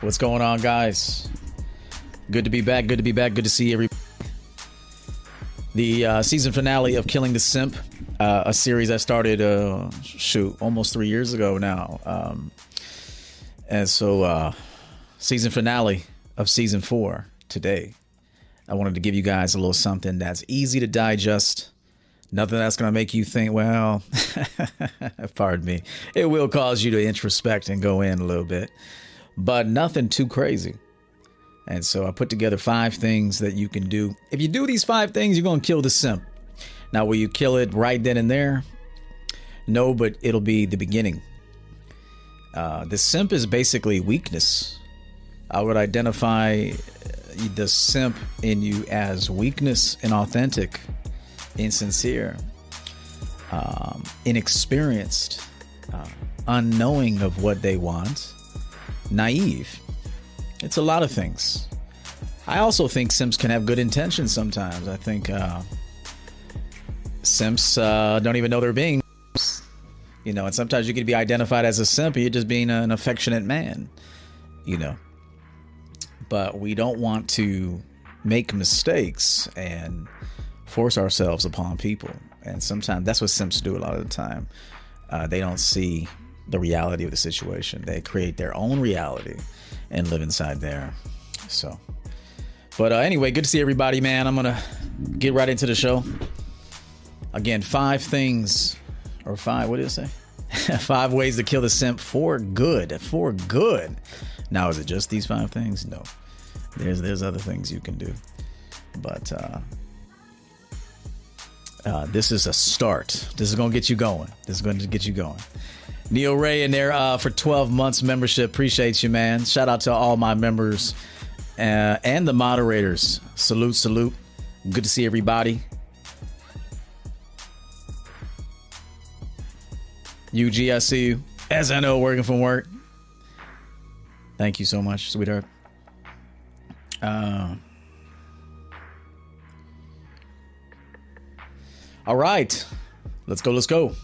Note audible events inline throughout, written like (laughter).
What's going on, guys? Good to be back. Good to be back. Good to see every. The uh, season finale of Killing the Simp, uh, a series that started, uh, shoot, almost three years ago now. Um, and so, uh, season finale of season four today. I wanted to give you guys a little something that's easy to digest. Nothing that's going to make you think, well, (laughs) pardon me. It will cause you to introspect and go in a little bit but nothing too crazy. And so I put together five things that you can do. If you do these five things, you're going to kill the simp. Now, will you kill it right then and there? No, but it'll be the beginning. Uh, the simp is basically weakness. I would identify the simp in you as weakness, inauthentic, insincere, um, inexperienced, uh, unknowing of what they want naive. It's a lot of things. I also think Simps can have good intentions sometimes. I think uh, Simps uh, don't even know they're being, you know, and sometimes you can be identified as a simp and you're just being an affectionate man, you know. But we don't want to make mistakes and force ourselves upon people. And sometimes that's what simps do a lot of the time. Uh, they don't see the reality of the situation. They create their own reality and live inside there. So, but uh, anyway, good to see everybody, man. I'm gonna get right into the show. Again, five things, or five. What did it say? (laughs) five ways to kill the simp for good. For good. Now, is it just these five things? No. There's there's other things you can do, but uh, uh, this is a start. This is gonna get you going. This is going to get you going. Neil Ray in there uh, for 12 months membership. Appreciate you, man. Shout out to all my members uh, and the moderators. Salute, salute. Good to see everybody. UG, I see you. As I know, working from work. Thank you so much, sweetheart. Uh, all right. Let's go, let's go.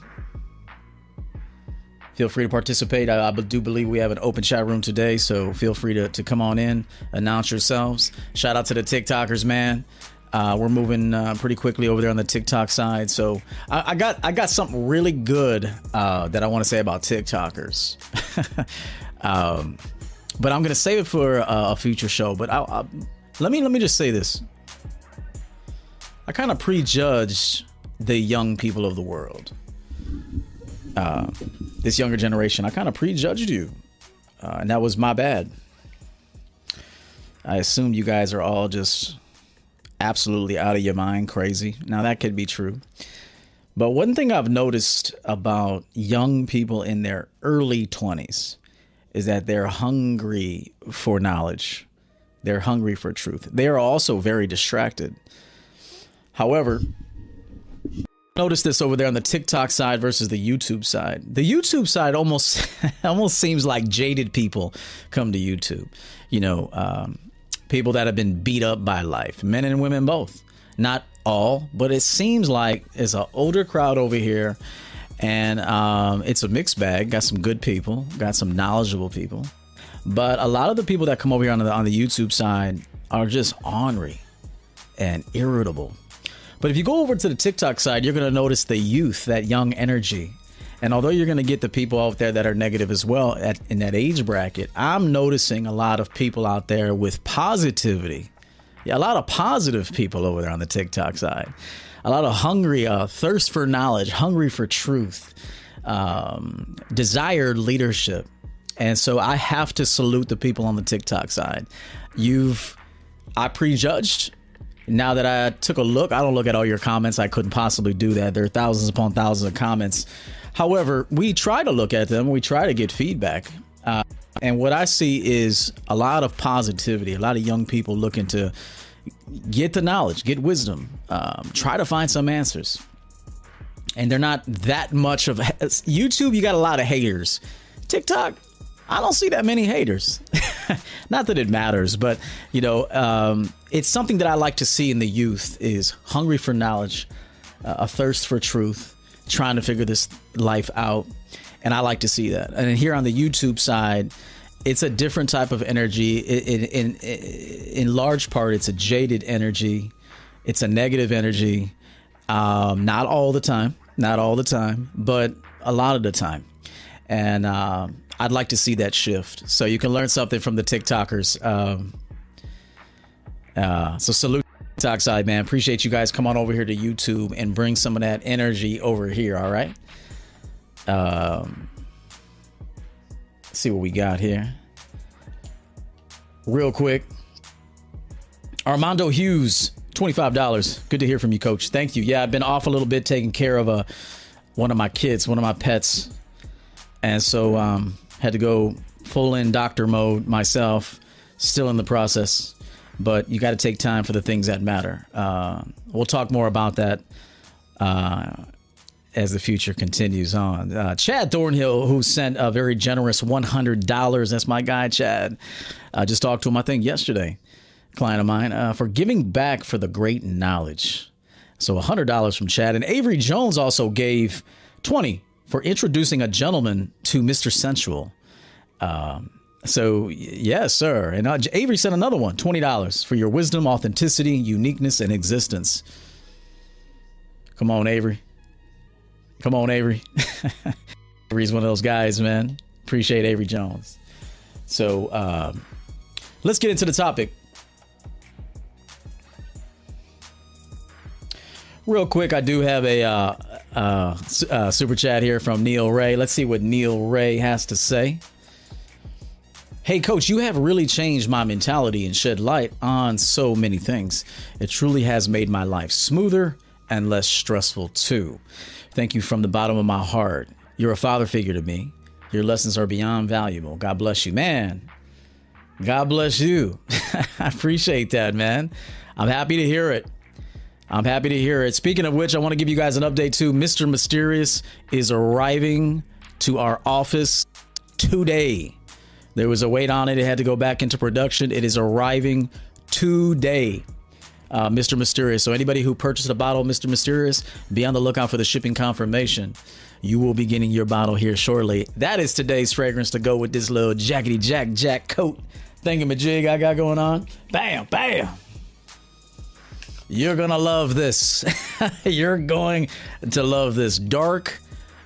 Feel free to participate. I, I, do believe we have an open chat room today, so feel free to, to come on in, announce yourselves. Shout out to the TikTokers, man. Uh, we're moving uh, pretty quickly over there on the TikTok side. So I, I got I got something really good uh, that I want to say about TikTokers. (laughs) um, but I'm gonna save it for a future show. But I, I, let me let me just say this. I kind of prejudge the young people of the world uh, this younger generation, I kind of prejudged you, uh, and that was my bad. I assume you guys are all just absolutely out of your mind, crazy. Now that could be true. But one thing I've noticed about young people in their early 20s is that they're hungry for knowledge. They're hungry for truth. They are also very distracted. However, Notice this over there on the TikTok side versus the YouTube side. The YouTube side almost (laughs) almost seems like jaded people come to YouTube. You know, um, people that have been beat up by life, men and women both. Not all, but it seems like it's an older crowd over here, and um, it's a mixed bag. Got some good people, got some knowledgeable people, but a lot of the people that come over here on the on the YouTube side are just ornery and irritable but if you go over to the TikTok side, you're going to notice the youth, that young energy. And although you're going to get the people out there that are negative as well at, in that age bracket, I'm noticing a lot of people out there with positivity. Yeah, a lot of positive people over there on the TikTok side. A lot of hungry, uh, thirst for knowledge, hungry for truth, um, desired leadership. And so I have to salute the people on the TikTok side. You've, I prejudged now that I took a look, I don't look at all your comments. I couldn't possibly do that. There are thousands upon thousands of comments. However, we try to look at them. We try to get feedback. Uh, and what I see is a lot of positivity, a lot of young people looking to get the knowledge, get wisdom, um, try to find some answers. And they're not that much of (laughs) YouTube. You got a lot of haters. TikTok, I don't see that many haters. (laughs) Not that it matters, but you know, um, it's something that I like to see in the youth is hungry for knowledge, uh, a thirst for truth, trying to figure this life out, and I like to see that. And here on the YouTube side, it's a different type of energy. In, in, in, large part, it's a jaded energy. It's a negative energy. Um, not all the time, not all the time, but a lot of the time. And uh, I'd like to see that shift. So you can learn something from the TikTokers. Um, uh, so salute TikTok side, man. Appreciate you guys. Come on over here to YouTube and bring some of that energy over here. All right. Um, see what we got here. Real quick. Armando Hughes, $25. Good to hear from you, coach. Thank you. Yeah, I've been off a little bit taking care of a, uh, one of my kids, one of my pets. And so um, had to go full in doctor mode myself, still in the process. But you got to take time for the things that matter. Uh, we'll talk more about that uh, as the future continues on. Uh, Chad Thornhill, who sent a very generous $100. That's my guy, Chad. I just talked to him, I think, yesterday, client of mine, uh, for giving back for the great knowledge. So $100 from Chad. And Avery Jones also gave 20 for introducing a gentleman to Mr. Sensual. Um, so, yes, sir. And uh, Avery sent another one $20 for your wisdom, authenticity, uniqueness, and existence. Come on, Avery. Come on, Avery. (laughs) Avery's one of those guys, man. Appreciate Avery Jones. So um, let's get into the topic. Real quick, I do have a uh, uh, uh, super chat here from Neil Ray. Let's see what Neil Ray has to say. Hey, coach, you have really changed my mentality and shed light on so many things. It truly has made my life smoother and less stressful, too. Thank you from the bottom of my heart. You're a father figure to me. Your lessons are beyond valuable. God bless you, man. God bless you. (laughs) I appreciate that, man. I'm happy to hear it. I'm happy to hear it. Speaking of which, I want to give you guys an update too. Mr. Mysterious is arriving to our office today. There was a wait on it. It had to go back into production. It is arriving today uh, Mr. Mysterious. So anybody who purchased a bottle of Mr. Mysterious, be on the lookout for the shipping confirmation. You will be getting your bottle here shortly. That is today's fragrance to go with this little jackety jack jack coat thingamajig I got going on. Bam, bam. You're gonna love this. (laughs) You're going to love this dark.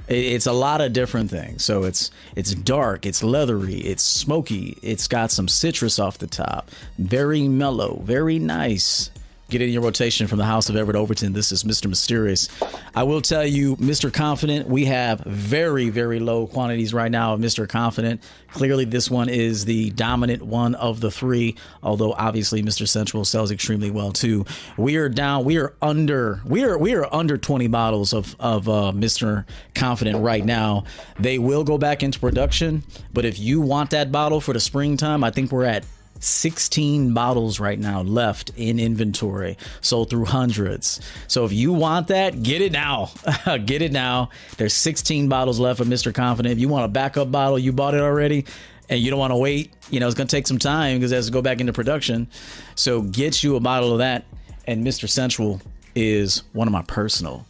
It's a lot of different things. So it's it's dark, it's leathery, it's smoky, it's got some citrus off the top. Very mellow, very nice get in your rotation from the house of Everett Overton. This is Mr. Mysterious. I will tell you, Mr. Confident, we have very, very low quantities right now of Mr. Confident. Clearly, this one is the dominant one of the three, although obviously Mr. Sensual sells extremely well too. We are down, we are under, we are we are under 20 bottles of, of uh, Mr. Confident right now. They will go back into production, but if you want that bottle for the springtime, I think we're at 16 bottles right now left in inventory, sold through hundreds. So if you want that, get it now. (laughs) get it now. There's 16 bottles left of Mr. Confident. If you want a backup bottle, you bought it already and you don't want to wait, you know, it's going to take some time because it has to go back into production. So get you a bottle of that. And Mr. Sensual is one of my personal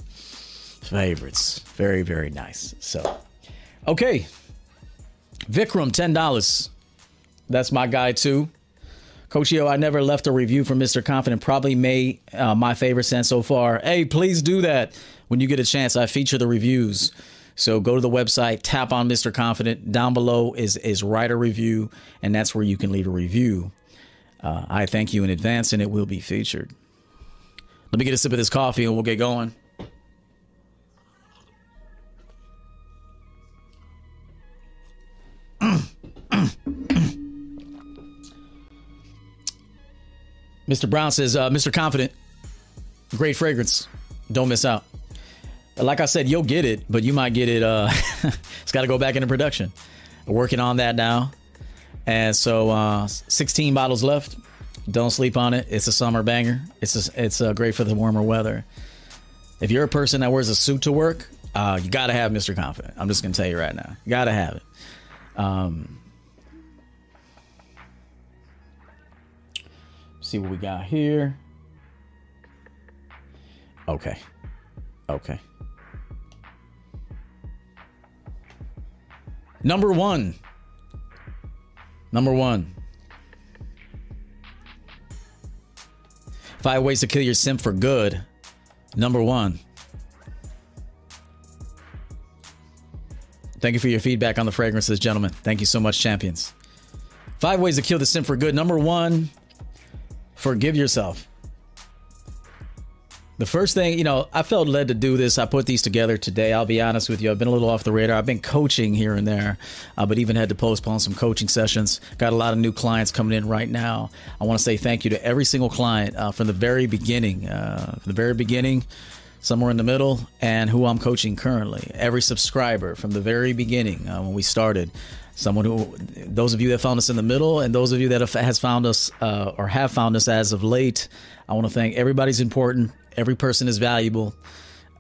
favorites. Very, very nice. So, okay. Vikram, $10. That's my guy too. Coach Yo, I never left a review from Mr. Confident. Probably made uh, my favorite sense so far. Hey, please do that when you get a chance. I feature the reviews. So go to the website, tap on Mr. Confident. Down below is is write a review, and that's where you can leave a review. Uh, I thank you in advance, and it will be featured. Let me get a sip of this coffee, and we'll get going. Mr. Brown says, uh, Mr. Confident, great fragrance. Don't miss out. Like I said, you'll get it, but you might get it. Uh, (laughs) it's got to go back into production. working on that now. And so, uh, 16 bottles left. Don't sleep on it. It's a summer banger. It's a, it's uh, great for the warmer weather. If you're a person that wears a suit to work, uh, you got to have Mr. Confident. I'm just going to tell you right now. You got to have it. Um, see what we got here. Okay. Okay. Number one. Number one. Five ways to kill your simp for good. Number one. Thank you for your feedback on the fragrances, gentlemen. Thank you so much, champions. Five ways to kill the simp for good. Number one, forgive yourself. The first thing, you know, I felt led to do this. I put these together today. I'll be honest with you. I've been a little off the radar. I've been coaching here and there, uh, but even had to postpone some coaching sessions. Got a lot of new clients coming in right now. I want to say thank you to every single client uh, from the very beginning. Uh, from the very beginning, somewhere in the middle, and who I'm coaching currently. Every subscriber from the very beginning uh, when we started someone who those of you that found us in the middle and those of you that have, has found us uh, or have found us as of late i want to thank everybody's important. Every person is valuable.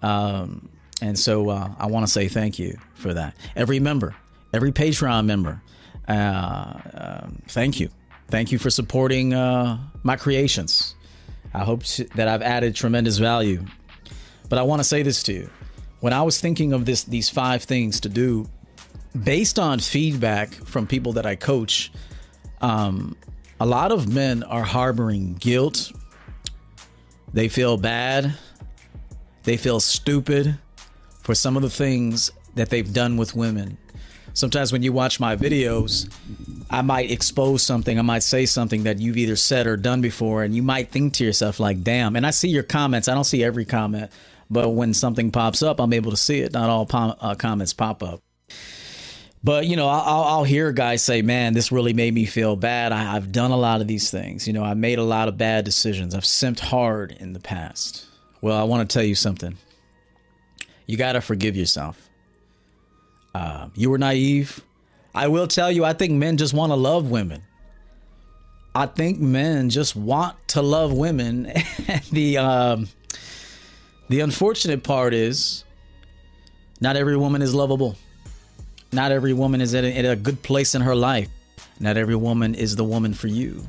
Um, and so uh, i want to say thank you for that. Every member every patreon member uh, um, thank you. Thank you for supporting uh, my creations. I hope that i've added tremendous value. But i want to say this to you. When i was thinking of this these five things to do based on feedback from people that I coach, um, a lot of men are harboring guilt. They feel bad. They feel stupid for some of the things that they've done with women. Sometimes when you watch my videos, I might expose something, I might say something that you've either said or done before, and you might think to yourself, like, damn. And I see your comments. I don't see every comment, but when something pops up, I'm able to see it. Not all pom- uh, comments pop up. But you know, I'll, I'll hear guys say, "Man, this really made me feel bad. I, have done a lot of these things. You know, I made a lot of bad decisions. I've simped hard in the past." Well, I want to tell you something. You got to forgive yourself. Uh, you were naive. I will tell you, I think men just want to love women. I think men just want to love women. (laughs) the um, the unfortunate part is, not every woman is lovable. Not every woman is at a, at a good place in her life. Not every woman is the woman for you.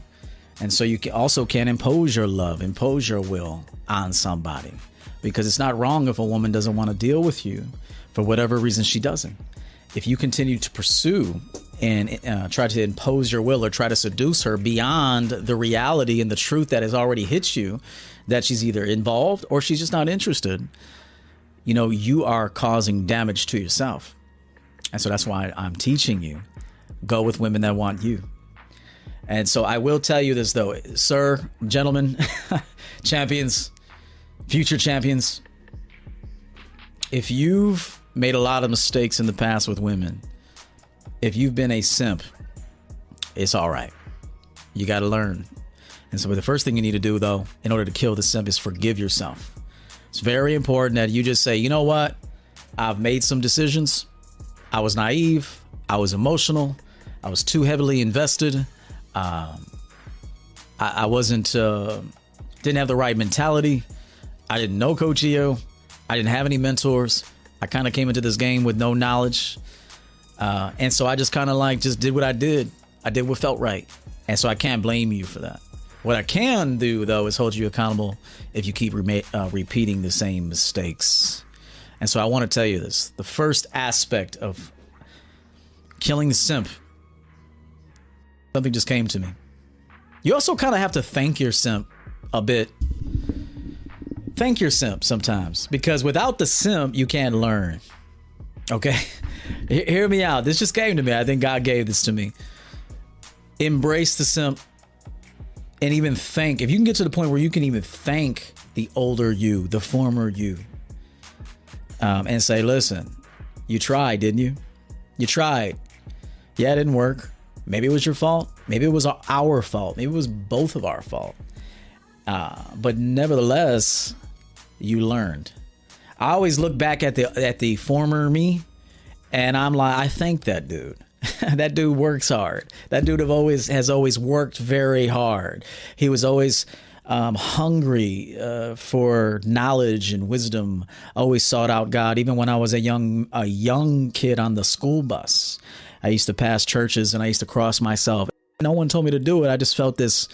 And so you can also can't impose your love, impose your will on somebody because it's not wrong if a woman doesn't want to deal with you for whatever reason she doesn't. If you continue to pursue and uh, try to impose your will or try to seduce her beyond the reality and the truth that has already hit you, that she's either involved or she's just not interested, you know, you are causing damage to yourself. And so that's why I'm teaching you go with women that want you. And so I will tell you this though, sir, gentlemen, (laughs) champions, future champions, if you've made a lot of mistakes in the past with women, if you've been a simp, it's all right. You got to learn. And so the first thing you need to do though, in order to kill the simp is forgive yourself. It's very important that you just say, "You know what? I've made some decisions. I was naive. I was emotional. I was too heavily invested. Um, I, I, wasn't, uh, didn't have the right mentality. I didn't know Coach EO. I didn't have any mentors. I kind of came into this game with no knowledge. Uh, and so I just kind of like just did what I did. I did what felt right. And so I can't blame you for that. What I can do, though, is hold you accountable if you keep re- uh, repeating the same mistakes. And so I want to tell you this the first aspect of killing the simp, something just came to me. You also kind of have to thank your simp a bit. Thank your simp sometimes because without the simp, you can't learn. Okay? (laughs) Hear me out. This just came to me. I think God gave this to me. Embrace the simp and even thank. If you can get to the point where you can even thank the older you, the former you, um, and say, listen, you tried, didn't you? You tried. Yeah, it didn't work. Maybe it was your fault. Maybe it was our fault. Maybe it was both of our fault. Uh, but nevertheless, you learned. I always look back at the at the former me, and I'm like, I thank that dude. (laughs) that dude works hard. That dude have always has always worked very hard. He was always um, hungry uh, for knowledge and wisdom. Always sought out God. Even when I was a young a young kid on the school bus, I used to pass churches and I used to cross myself. No one told me to do it. I just felt this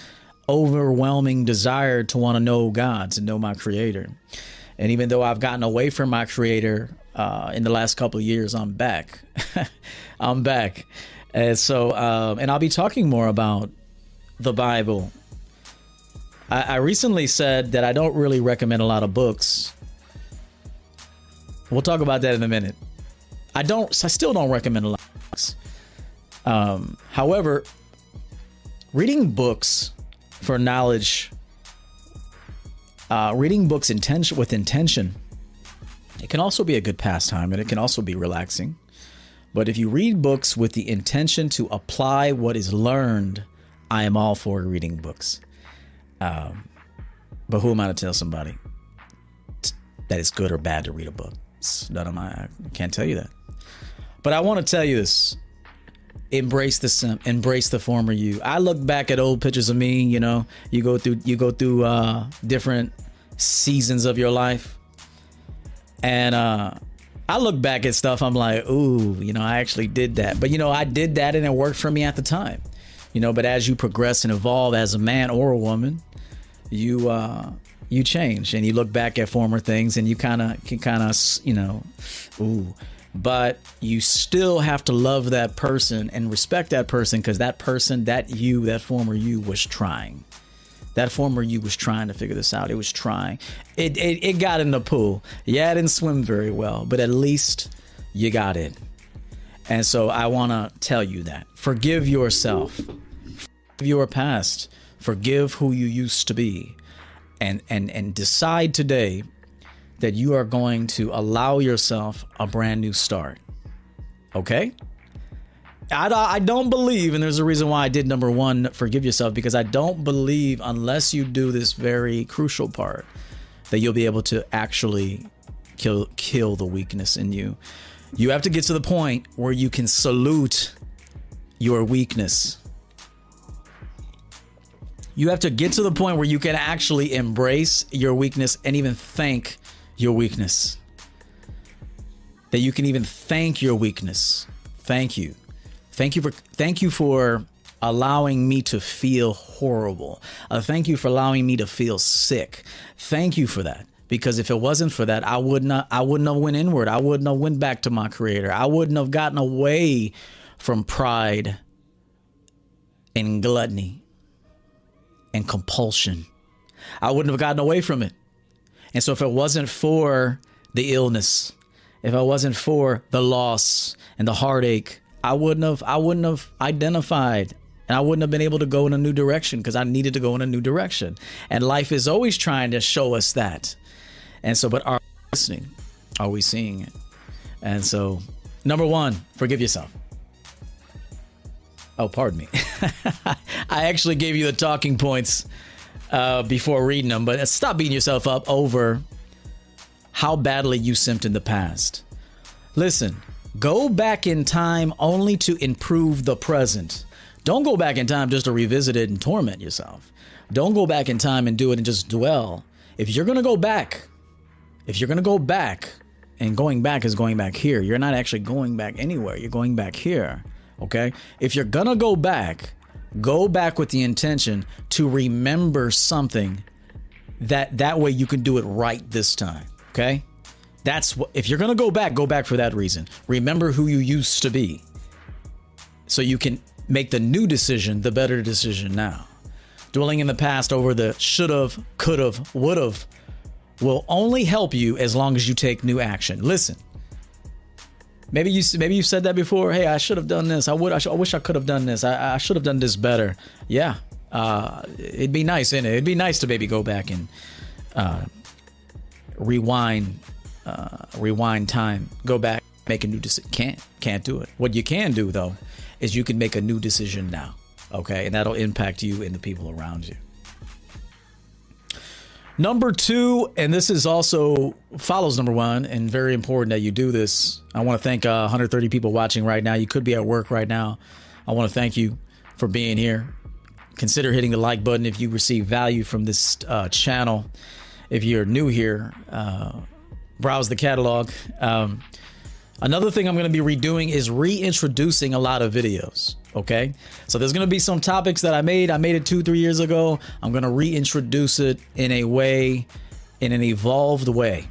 overwhelming desire to want to know God, to know my Creator. And even though I've gotten away from my Creator uh, in the last couple of years, I'm back. (laughs) I'm back. And so, um, and I'll be talking more about the Bible. I, I recently said that I don't really recommend a lot of books. We'll talk about that in a minute. I don't. I still don't recommend a lot of books. Um, however, reading books for knowledge, uh, reading books intention with intention, it can also be a good pastime, and it can also be relaxing. But if you read books with the intention to apply what is learned, I am all for reading books. Um, but who am I to tell somebody that it's good or bad to read a book? It's none of my. I can't tell you that. But I want to tell you this: embrace the sim, embrace the former you. I look back at old pictures of me. You know, you go through you go through uh, different seasons of your life, and uh, I look back at stuff. I'm like, ooh, you know, I actually did that. But you know, I did that, and it worked for me at the time. You know, but as you progress and evolve as a man or a woman, you uh, you change and you look back at former things, and you kind of can kind of you know, ooh but you still have to love that person and respect that person because that person, that you, that former you was trying. That former you was trying to figure this out. It was trying. It, it, it got in the pool. Yeah, it didn't swim very well, but at least you got it. And so I want to tell you that. Forgive yourself. Forgive your past. Forgive who you used to be. And and and decide today that you are going to allow yourself a brand new start. Okay? I, I don't believe, and there's a reason why I did number one, forgive yourself, because I don't believe unless you do this very crucial part that you'll be able to actually kill kill the weakness in you. You have to get to the point where you can salute your weakness. You have to get to the point where you can actually embrace your weakness and even thank your weakness. That you can even thank your weakness. Thank you. Thank you for thank you for allowing me to feel horrible. Uh, thank you for allowing me to feel sick. Thank you for that. Because if it wasn't for that, I would not I wouldn't have went inward. I wouldn't have went back to my creator. I wouldn't have gotten away from pride and gluttony and compulsion. I wouldn't have gotten away from it. And so if it wasn't for the illness, if I wasn't for the loss and the heartache, I wouldn't have I wouldn't have identified and I wouldn't have been able to go in a new direction because I needed to go in a new direction. And life is always trying to show us that. And so, but are we listening? Are we seeing it? And so, number one, forgive yourself. Oh, pardon me. (laughs) (laughs) I actually gave you the talking points uh, before reading them, but stop beating yourself up over how badly you simped in the past. Listen, go back in time only to improve the present. Don't go back in time just to revisit it and torment yourself. Don't go back in time and do it and just dwell. If you're going to go back, if you're going to go back, and going back is going back here, you're not actually going back anywhere. You're going back here. Okay? If you're going to go back, Go back with the intention to remember something that that way you can do it right this time. Okay? That's what if you're going to go back, go back for that reason. Remember who you used to be. So you can make the new decision the better decision now. Dwelling in the past over the should have, could have, would have will only help you as long as you take new action. Listen, Maybe you maybe you said that before. Hey, I should have done this. I would. I, sh- I wish I could have done this. I, I should have done this better. Yeah, uh, it'd be nice, is it? It'd be nice to maybe go back and uh, rewind, uh, rewind time. Go back, make a new decision. Can't can't do it. What you can do though is you can make a new decision now. Okay, and that'll impact you and the people around you. Number two, and this is also follows number one, and very important that you do this. I want to thank uh, 130 people watching right now. You could be at work right now. I want to thank you for being here. Consider hitting the like button if you receive value from this uh, channel. If you're new here, uh, browse the catalog. Um, Another thing I'm going to be redoing is reintroducing a lot of videos. Okay. So there's going to be some topics that I made. I made it two, three years ago. I'm going to reintroduce it in a way, in an evolved way,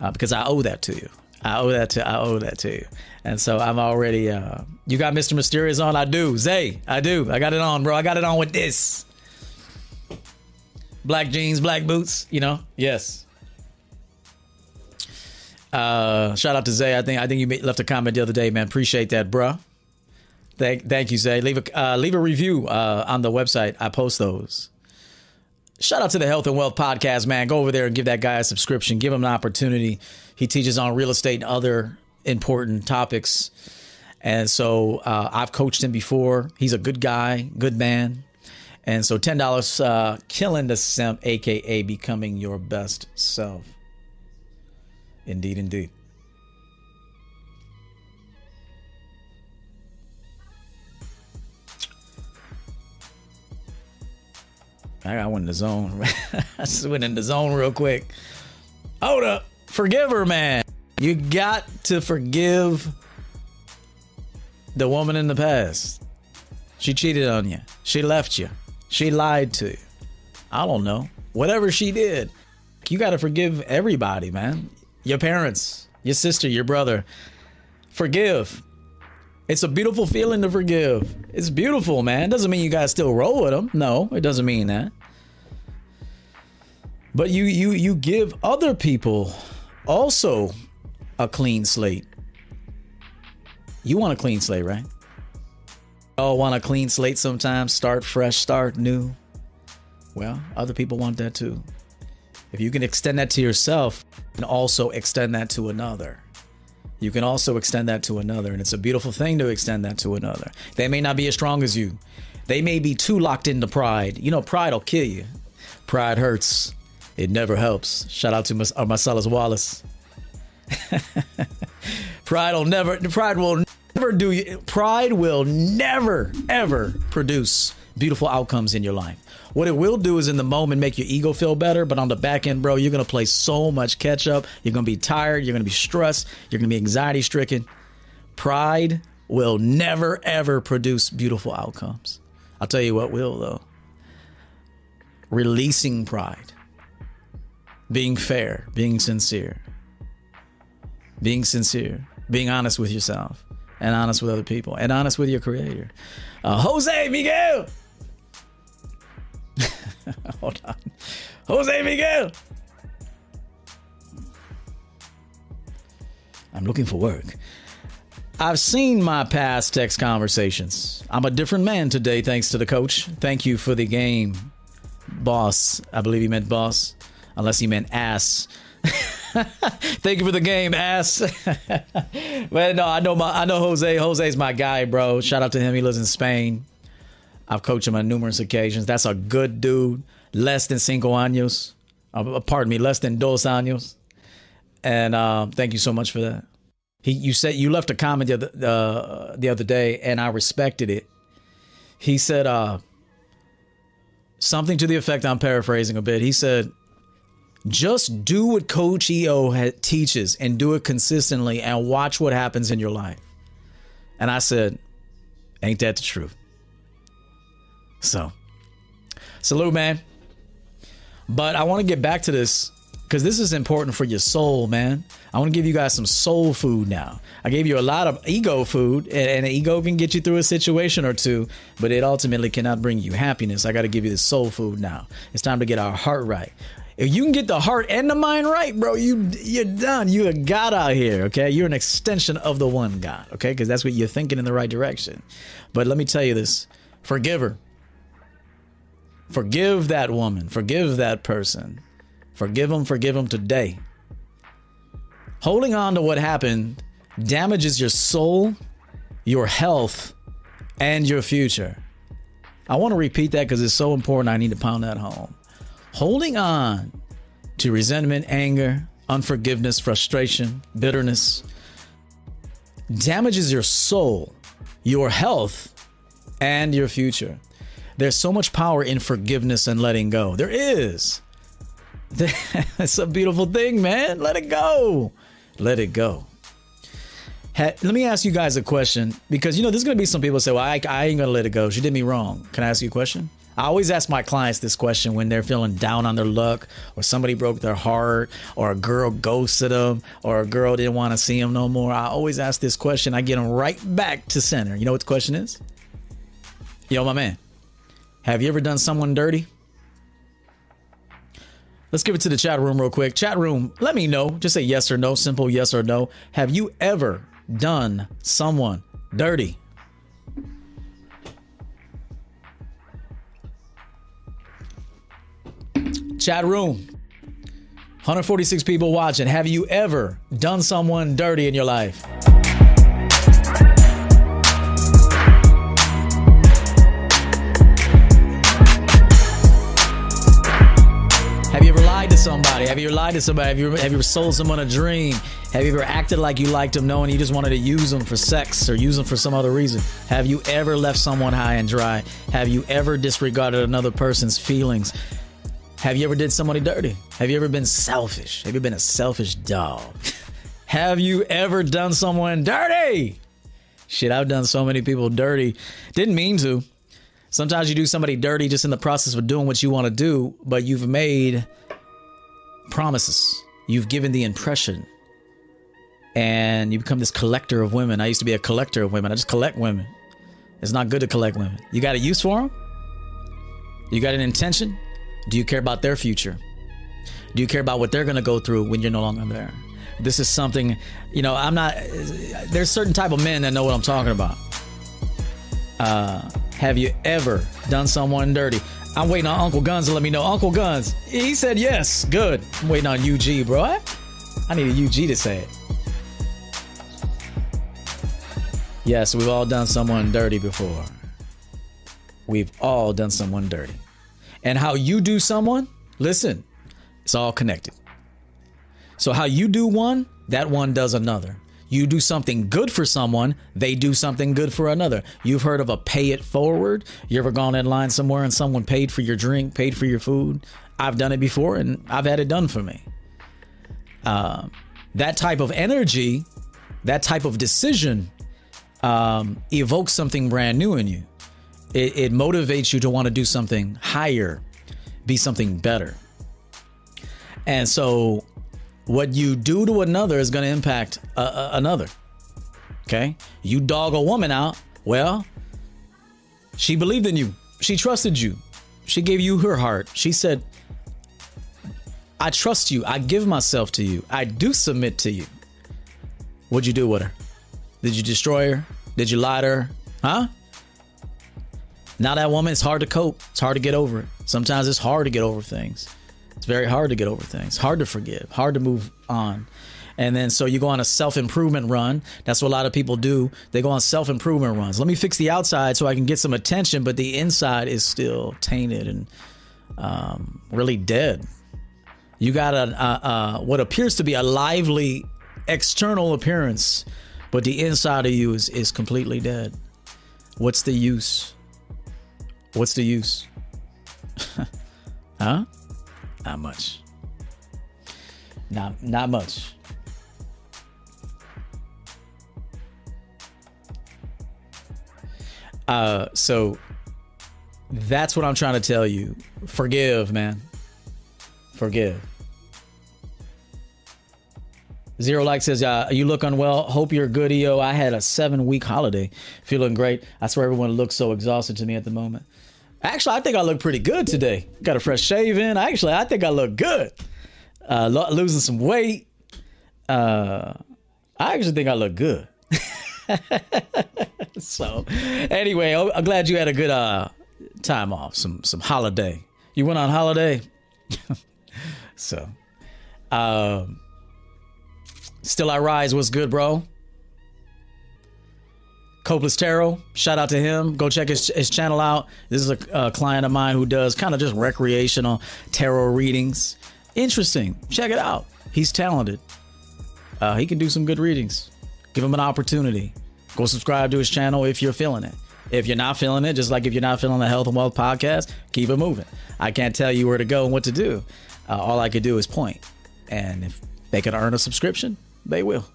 uh, because I owe that to you. I owe that to I owe that to you. And so I'm already uh you got Mr. Mysterious on? I do. Zay, I do. I got it on, bro. I got it on with this. Black jeans, black boots, you know? Yes. Uh shout out to Zay. I think I think you left a comment the other day, man. Appreciate that, bro. Thank thank you, Zay. Leave a uh, leave a review uh, on the website. I post those. Shout out to the Health and Wealth Podcast, man. Go over there and give that guy a subscription. Give him an opportunity. He teaches on real estate and other important topics. And so uh, I've coached him before. He's a good guy, good man. And so $10, uh, killing the simp, aka becoming your best self. Indeed, indeed. I got went in the zone. (laughs) I just went in the zone real quick. Hold up. Forgive her, man. You got to forgive the woman in the past. She cheated on you. She left you. She lied to you. I don't know. Whatever she did, you got to forgive everybody, man. Your parents, your sister, your brother. Forgive. It's a beautiful feeling to forgive. It's beautiful, man. Doesn't mean you guys still roll with them. No, it doesn't mean that. But you you you give other people also a clean slate. You want a clean slate, right? All want a clean slate sometimes, start fresh, start new. Well, other people want that too. If you can extend that to yourself, and also extend that to another you can also extend that to another. And it's a beautiful thing to extend that to another. They may not be as strong as you, they may be too locked into pride. You know, pride will kill you. Pride hurts, it never helps. Shout out to Mas- uh, Marcellus Wallace. (laughs) pride will never, pride will never do you, pride will never, ever produce beautiful outcomes in your life. What it will do is in the moment make your ego feel better, but on the back end, bro, you're gonna play so much catch up. You're gonna be tired. You're gonna be stressed. You're gonna be anxiety stricken. Pride will never ever produce beautiful outcomes. I'll tell you what will though. Releasing pride, being fair, being sincere, being sincere, being honest with yourself, and honest with other people, and honest with your creator. Uh, Jose Miguel. (laughs) Hold on. Jose Miguel. I'm looking for work. I've seen my past text conversations. I'm a different man today, thanks to the coach. Thank you for the game, boss. I believe he meant boss, unless he meant ass. (laughs) Thank you for the game, ass. (laughs) but no, I know my I know Jose. Jose's my guy, bro. Shout out to him. He lives in Spain. I've coached him on numerous occasions. That's a good dude. Less than cinco años. Uh, pardon me, less than dos años. And uh, thank you so much for that. He, you said you left a comment the other, uh, the other day, and I respected it. He said uh, something to the effect. I'm paraphrasing a bit. He said, "Just do what Coach EO ha- teaches, and do it consistently, and watch what happens in your life." And I said, "Ain't that the truth?" So, salute, man. But I want to get back to this because this is important for your soul, man. I want to give you guys some soul food now. I gave you a lot of ego food, and, and ego can get you through a situation or two, but it ultimately cannot bring you happiness. I got to give you the soul food now. It's time to get our heart right. If you can get the heart and the mind right, bro, you you're done. You're a God out here, okay? You're an extension of the one God, okay? Because that's what you're thinking in the right direction. But let me tell you this: forgive her. Forgive that woman. Forgive that person. Forgive them, forgive them today. Holding on to what happened damages your soul, your health, and your future. I want to repeat that because it's so important. I need to pound that home. Holding on to resentment, anger, unforgiveness, frustration, bitterness damages your soul, your health, and your future. There's so much power in forgiveness and letting go. There is. (laughs) That's a beautiful thing, man. Let it go. Let it go. let me ask you guys a question because you know there's going to be some people say, "Well, I, I ain't going to let it go. She did me wrong." Can I ask you a question? I always ask my clients this question when they're feeling down on their luck, or somebody broke their heart, or a girl ghosted them, or a girl didn't want to see them no more. I always ask this question. I get them right back to center. You know what the question is? Yo, my man, have you ever done someone dirty? Let's give it to the chat room real quick. Chat room, let me know. Just say yes or no, simple yes or no. Have you ever done someone dirty? Chat room. 146 people watching. Have you ever done someone dirty in your life? Somebody? Have you ever lied to somebody? Have you ever, have you ever sold someone a dream? Have you ever acted like you liked them knowing you just wanted to use them for sex or use them for some other reason? Have you ever left someone high and dry? Have you ever disregarded another person's feelings? Have you ever did somebody dirty? Have you ever been selfish? Have you been a selfish dog? (laughs) Have you ever done someone dirty? Shit, I've done so many people dirty. Didn't mean to. Sometimes you do somebody dirty just in the process of doing what you want to do, but you've made promises. You've given the impression. And you become this collector of women. I used to be a collector of women. I just collect women. It's not good to collect women. You got a use for them? You got an intention? Do you care about their future? Do you care about what they're going to go through when you're no longer there? This is something, you know, I'm not, there's certain type of men that know what I'm talking about. Uh, have you ever done someone dirty? I'm waiting on Uncle Guns to let me know. Uncle Guns, he said yes. Good. I'm waiting on UG, bro. I, I need a UG to say it. Yes, we've all done someone dirty before. We've all done someone dirty. And how you do someone, listen, it's all connected. So, how you do one, that one does another. You do something good for someone, they do something good for another. You've heard of a pay it forward. You ever gone in line somewhere and someone paid for your drink, paid for your food? I've done it before and I've had it done for me. Uh, that type of energy, that type of decision um, evokes something brand new in you. It, it motivates you to want to do something higher, be something better. And so what you do to another is going to impact uh, uh, another. Okay? You dog a woman out, well, she believed in you. She trusted you. She gave you her heart. She said, I trust you. I give myself to you. I do submit to you. What'd you do with her? Did you destroy her? Did you lie to her? Huh? Now that woman, it's hard to cope. It's hard to get over it. Sometimes it's hard to get over things. It's very hard to get over things, hard to forgive, hard to move on. And then so you go on a self improvement run. That's what a lot of people do. They go on self improvement runs. Let me fix the outside so I can get some attention, but the inside is still tainted and um, really dead. You got a, a, a what appears to be a lively external appearance, but the inside of you is is completely dead. What's the use? What's the use? (laughs) huh? Not much. Not not much. Uh so that's what I'm trying to tell you. Forgive, man. Forgive. Zero like says, uh, "You look unwell. Hope you're good, EO. I had a seven week holiday, feeling great. I swear everyone looks so exhausted to me at the moment. Actually, I think I look pretty good today. Got a fresh shave in. Actually, I think I look good. Uh, lo- losing some weight. Uh, I actually think I look good. (laughs) so, anyway, I'm glad you had a good uh, time off, some some holiday. You went on holiday, (laughs) so. Um, Still I Rise was good, bro. Copeless Tarot, shout out to him. Go check his, his channel out. This is a, a client of mine who does kind of just recreational tarot readings. Interesting. Check it out. He's talented. Uh, he can do some good readings. Give him an opportunity. Go subscribe to his channel if you're feeling it. If you're not feeling it, just like if you're not feeling the Health and Wealth podcast, keep it moving. I can't tell you where to go and what to do. Uh, all I could do is point. And if they can earn a subscription, they will.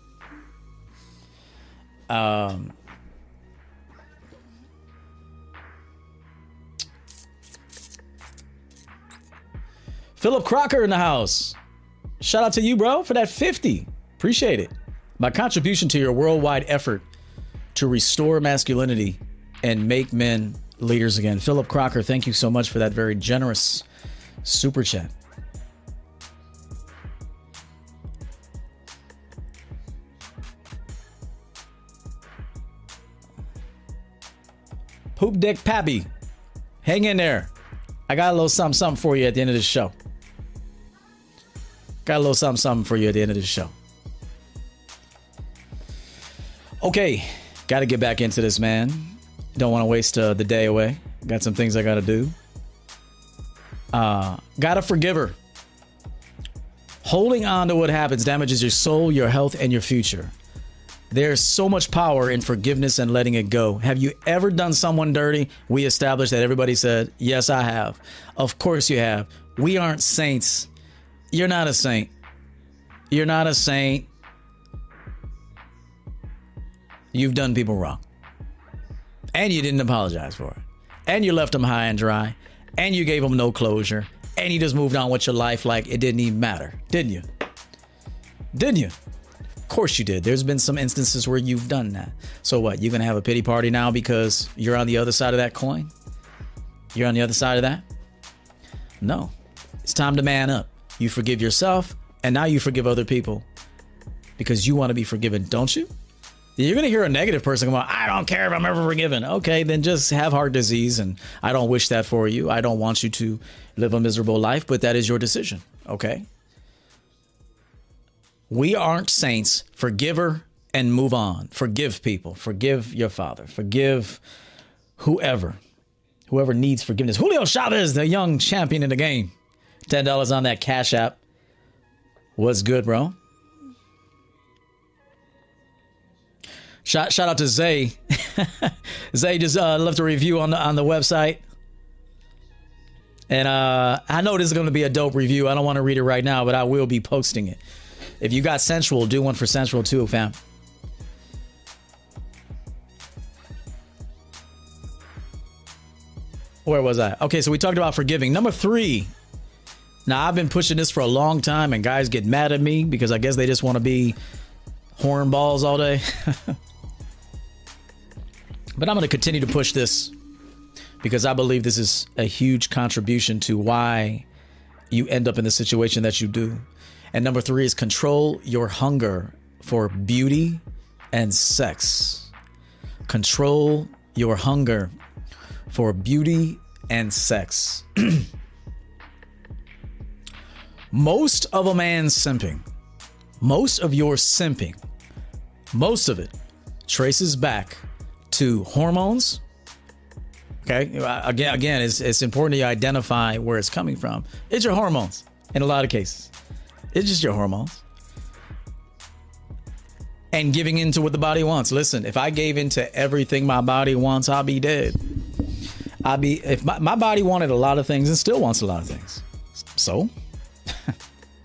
Um, Philip Crocker in the house. Shout out to you, bro, for that 50. Appreciate it. My contribution to your worldwide effort to restore masculinity and make men leaders again. Philip Crocker, thank you so much for that very generous super chat. Poop Dick Pappy, hang in there. I got a little something, something for you at the end of the show. Got a little something, something for you at the end of the show. Okay, got to get back into this, man. Don't want to waste uh, the day away. Got some things I got to do. Uh, gotta forgive her. Holding on to what happens damages your soul, your health, and your future. There's so much power in forgiveness and letting it go. Have you ever done someone dirty? We established that everybody said, Yes, I have. Of course you have. We aren't saints. You're not a saint. You're not a saint. You've done people wrong. And you didn't apologize for it. And you left them high and dry. And you gave them no closure. And you just moved on with your life like it didn't even matter, didn't you? Didn't you? Of course you did. There's been some instances where you've done that. So what? You're going to have a pity party now because you're on the other side of that coin? You're on the other side of that? No. It's time to man up. You forgive yourself, and now you forgive other people because you want to be forgiven, don't you? You're going to hear a negative person come out, I don't care if I'm ever forgiven. Okay, then just have heart disease, and I don't wish that for you. I don't want you to live a miserable life, but that is your decision. Okay? We aren't saints. Forgive her and move on. Forgive people. Forgive your father. Forgive whoever. Whoever needs forgiveness. Julio Chavez, the young champion in the game. $10 on that Cash App. What's good, bro? Shout, shout out to Zay. (laughs) Zay just uh, left a review on the on the website. And uh, I know this is going to be a dope review. I don't want to read it right now, but I will be posting it. If you got Sensual, do one for Sensual too, fam. Where was I? Okay, so we talked about forgiving. Number three. Now, I've been pushing this for a long time, and guys get mad at me because I guess they just want to be hornballs all day. (laughs) but I'm going to continue to push this because I believe this is a huge contribution to why you end up in the situation that you do. And number three is control your hunger for beauty and sex. Control your hunger for beauty and sex. (clears throat) most of a man's simping, most of your simping, most of it traces back to hormones. Okay, again, again, it's, it's important to identify where it's coming from. It's your hormones in a lot of cases. It's just your hormones. And giving into what the body wants. Listen, if I gave into everything my body wants, I'll be dead. I'll be if my, my body wanted a lot of things and still wants a lot of things. So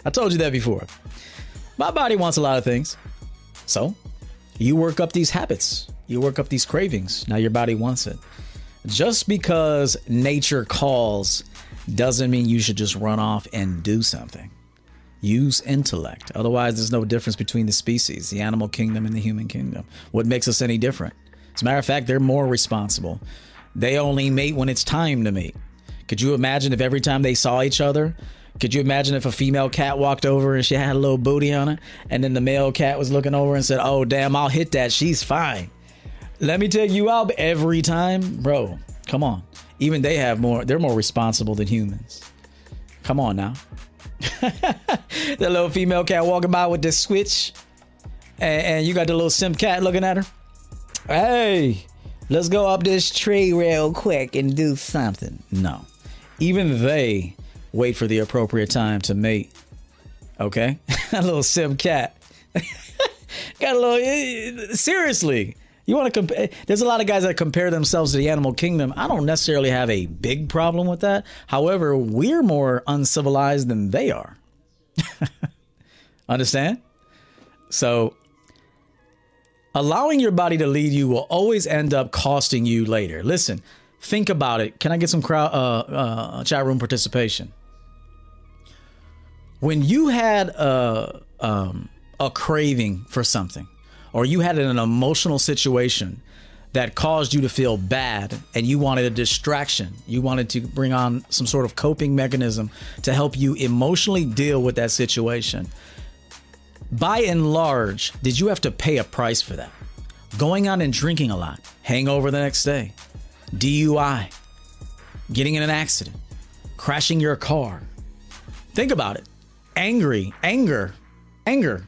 I told you that before. My body wants a lot of things. So you work up these habits. You work up these cravings. Now your body wants it. Just because nature calls doesn't mean you should just run off and do something. Use intellect. Otherwise, there's no difference between the species, the animal kingdom and the human kingdom. What makes us any different? As a matter of fact, they're more responsible. They only mate when it's time to mate. Could you imagine if every time they saw each other, could you imagine if a female cat walked over and she had a little booty on her, and then the male cat was looking over and said, "Oh damn, I'll hit that. She's fine." Let me take you out every time, bro. Come on. Even they have more. They're more responsible than humans. Come on now. (laughs) the little female cat walking by with this switch, and, and you got the little simp cat looking at her. Hey, let's go up this tree real quick and do something. No, even they wait for the appropriate time to mate. Okay, (laughs) a little sim cat. (laughs) got a little eh, seriously. You want to compare? There's a lot of guys that compare themselves to the animal kingdom. I don't necessarily have a big problem with that. However, we're more uncivilized than they are. (laughs) Understand? So, allowing your body to lead you will always end up costing you later. Listen, think about it. Can I get some crowd uh, uh, chat room participation? When you had a um, a craving for something, or you had an emotional situation that caused you to feel bad and you wanted a distraction. You wanted to bring on some sort of coping mechanism to help you emotionally deal with that situation. By and large, did you have to pay a price for that? Going out and drinking a lot, hangover the next day, DUI, getting in an accident, crashing your car. Think about it. Angry, anger, anger.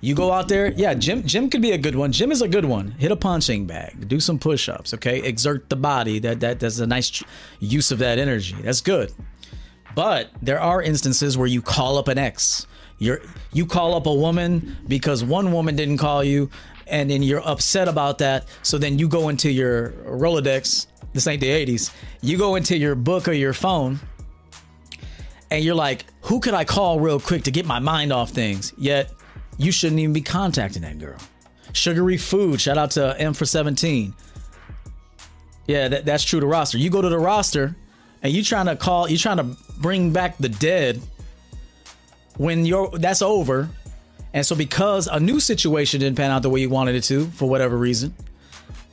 You go out there, yeah, gym, gym could be a good one. gym is a good one. Hit a punching bag, do some push-ups, okay? Exert the body. That that that's a nice use of that energy. That's good. But there are instances where you call up an ex. You're you call up a woman because one woman didn't call you and then you're upset about that. So then you go into your Rolodex, this ain't the 80s. You go into your book or your phone and you're like, who could I call real quick to get my mind off things? Yet you shouldn't even be contacting that girl. Sugary food, shout out to M for 17. Yeah, that, that's true to roster. You go to the roster and you trying to call, you trying to bring back the dead when you're that's over. And so because a new situation didn't pan out the way you wanted it to, for whatever reason,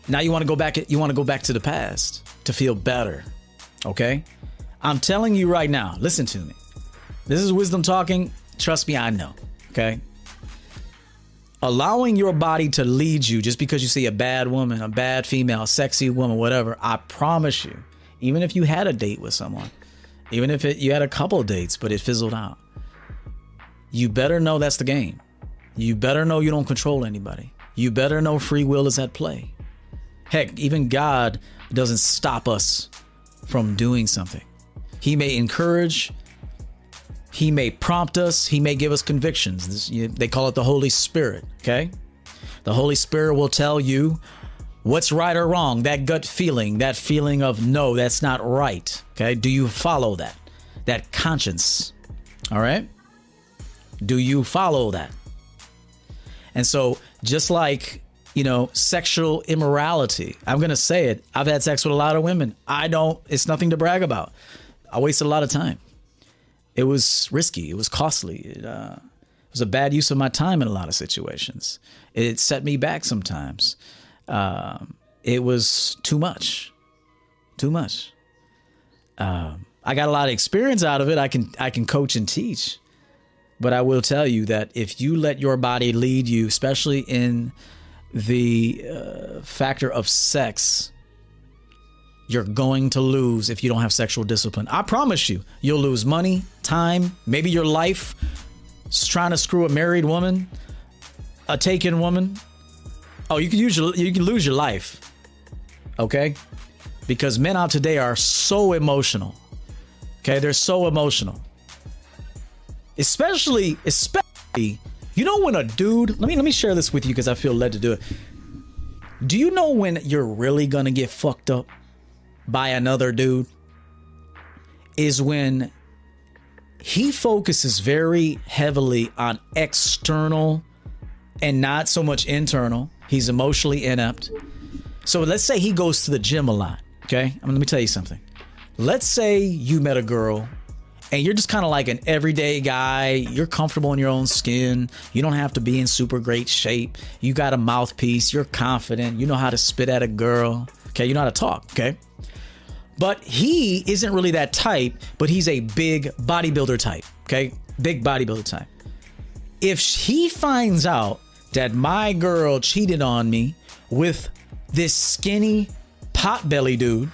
now you want to go back you want to go back to the past to feel better. Okay? I'm telling you right now, listen to me. This is wisdom talking. Trust me, I know. Okay? allowing your body to lead you just because you see a bad woman, a bad female, sexy woman, whatever, I promise you, even if you had a date with someone, even if it, you had a couple dates, but it fizzled out, you better know that's the game. You better know you don't control anybody. You better know free will is at play. Heck, even God doesn't stop us from doing something. He may encourage, he may prompt us, He may give us convictions. This, you, they call it the Holy Spirit, okay? The Holy Spirit will tell you what's right or wrong, that gut feeling, that feeling of no, that's not right, okay? Do you follow that? That conscience, all right? Do you follow that? And so, just like, you know, sexual immorality, I'm going to say it. I've had sex with a lot of women. I don't, it's nothing to brag about. I wasted a lot of time it was risky. It was costly. It, uh, it, was a bad use of my time in a lot of situations. It set me back sometimes. Um, it was too much, too much. Um, I got a lot of experience out of it. I can I can coach and teach, but I will tell you that if you let your body lead you, especially in the uh, factor of sex, you're going to lose if you don't have sexual discipline. I promise you, you'll lose money, time, maybe your life trying to screw a married woman, a taken woman. Oh, you can use your, you can lose your life. Okay? Because men out today are so emotional. Okay, they're so emotional. Especially especially you know when a dude, let me let me share this with you because I feel led to do it. Do you know when you're really going to get fucked up? By another dude is when he focuses very heavily on external and not so much internal. He's emotionally inept. So let's say he goes to the gym a lot. Okay. I mean, let me tell you something. Let's say you met a girl and you're just kind of like an everyday guy. You're comfortable in your own skin. You don't have to be in super great shape. You got a mouthpiece. You're confident. You know how to spit at a girl. Okay. You know how to talk. Okay. But he isn't really that type, but he's a big bodybuilder type. Okay. Big bodybuilder type. If he finds out that my girl cheated on me with this skinny potbelly dude,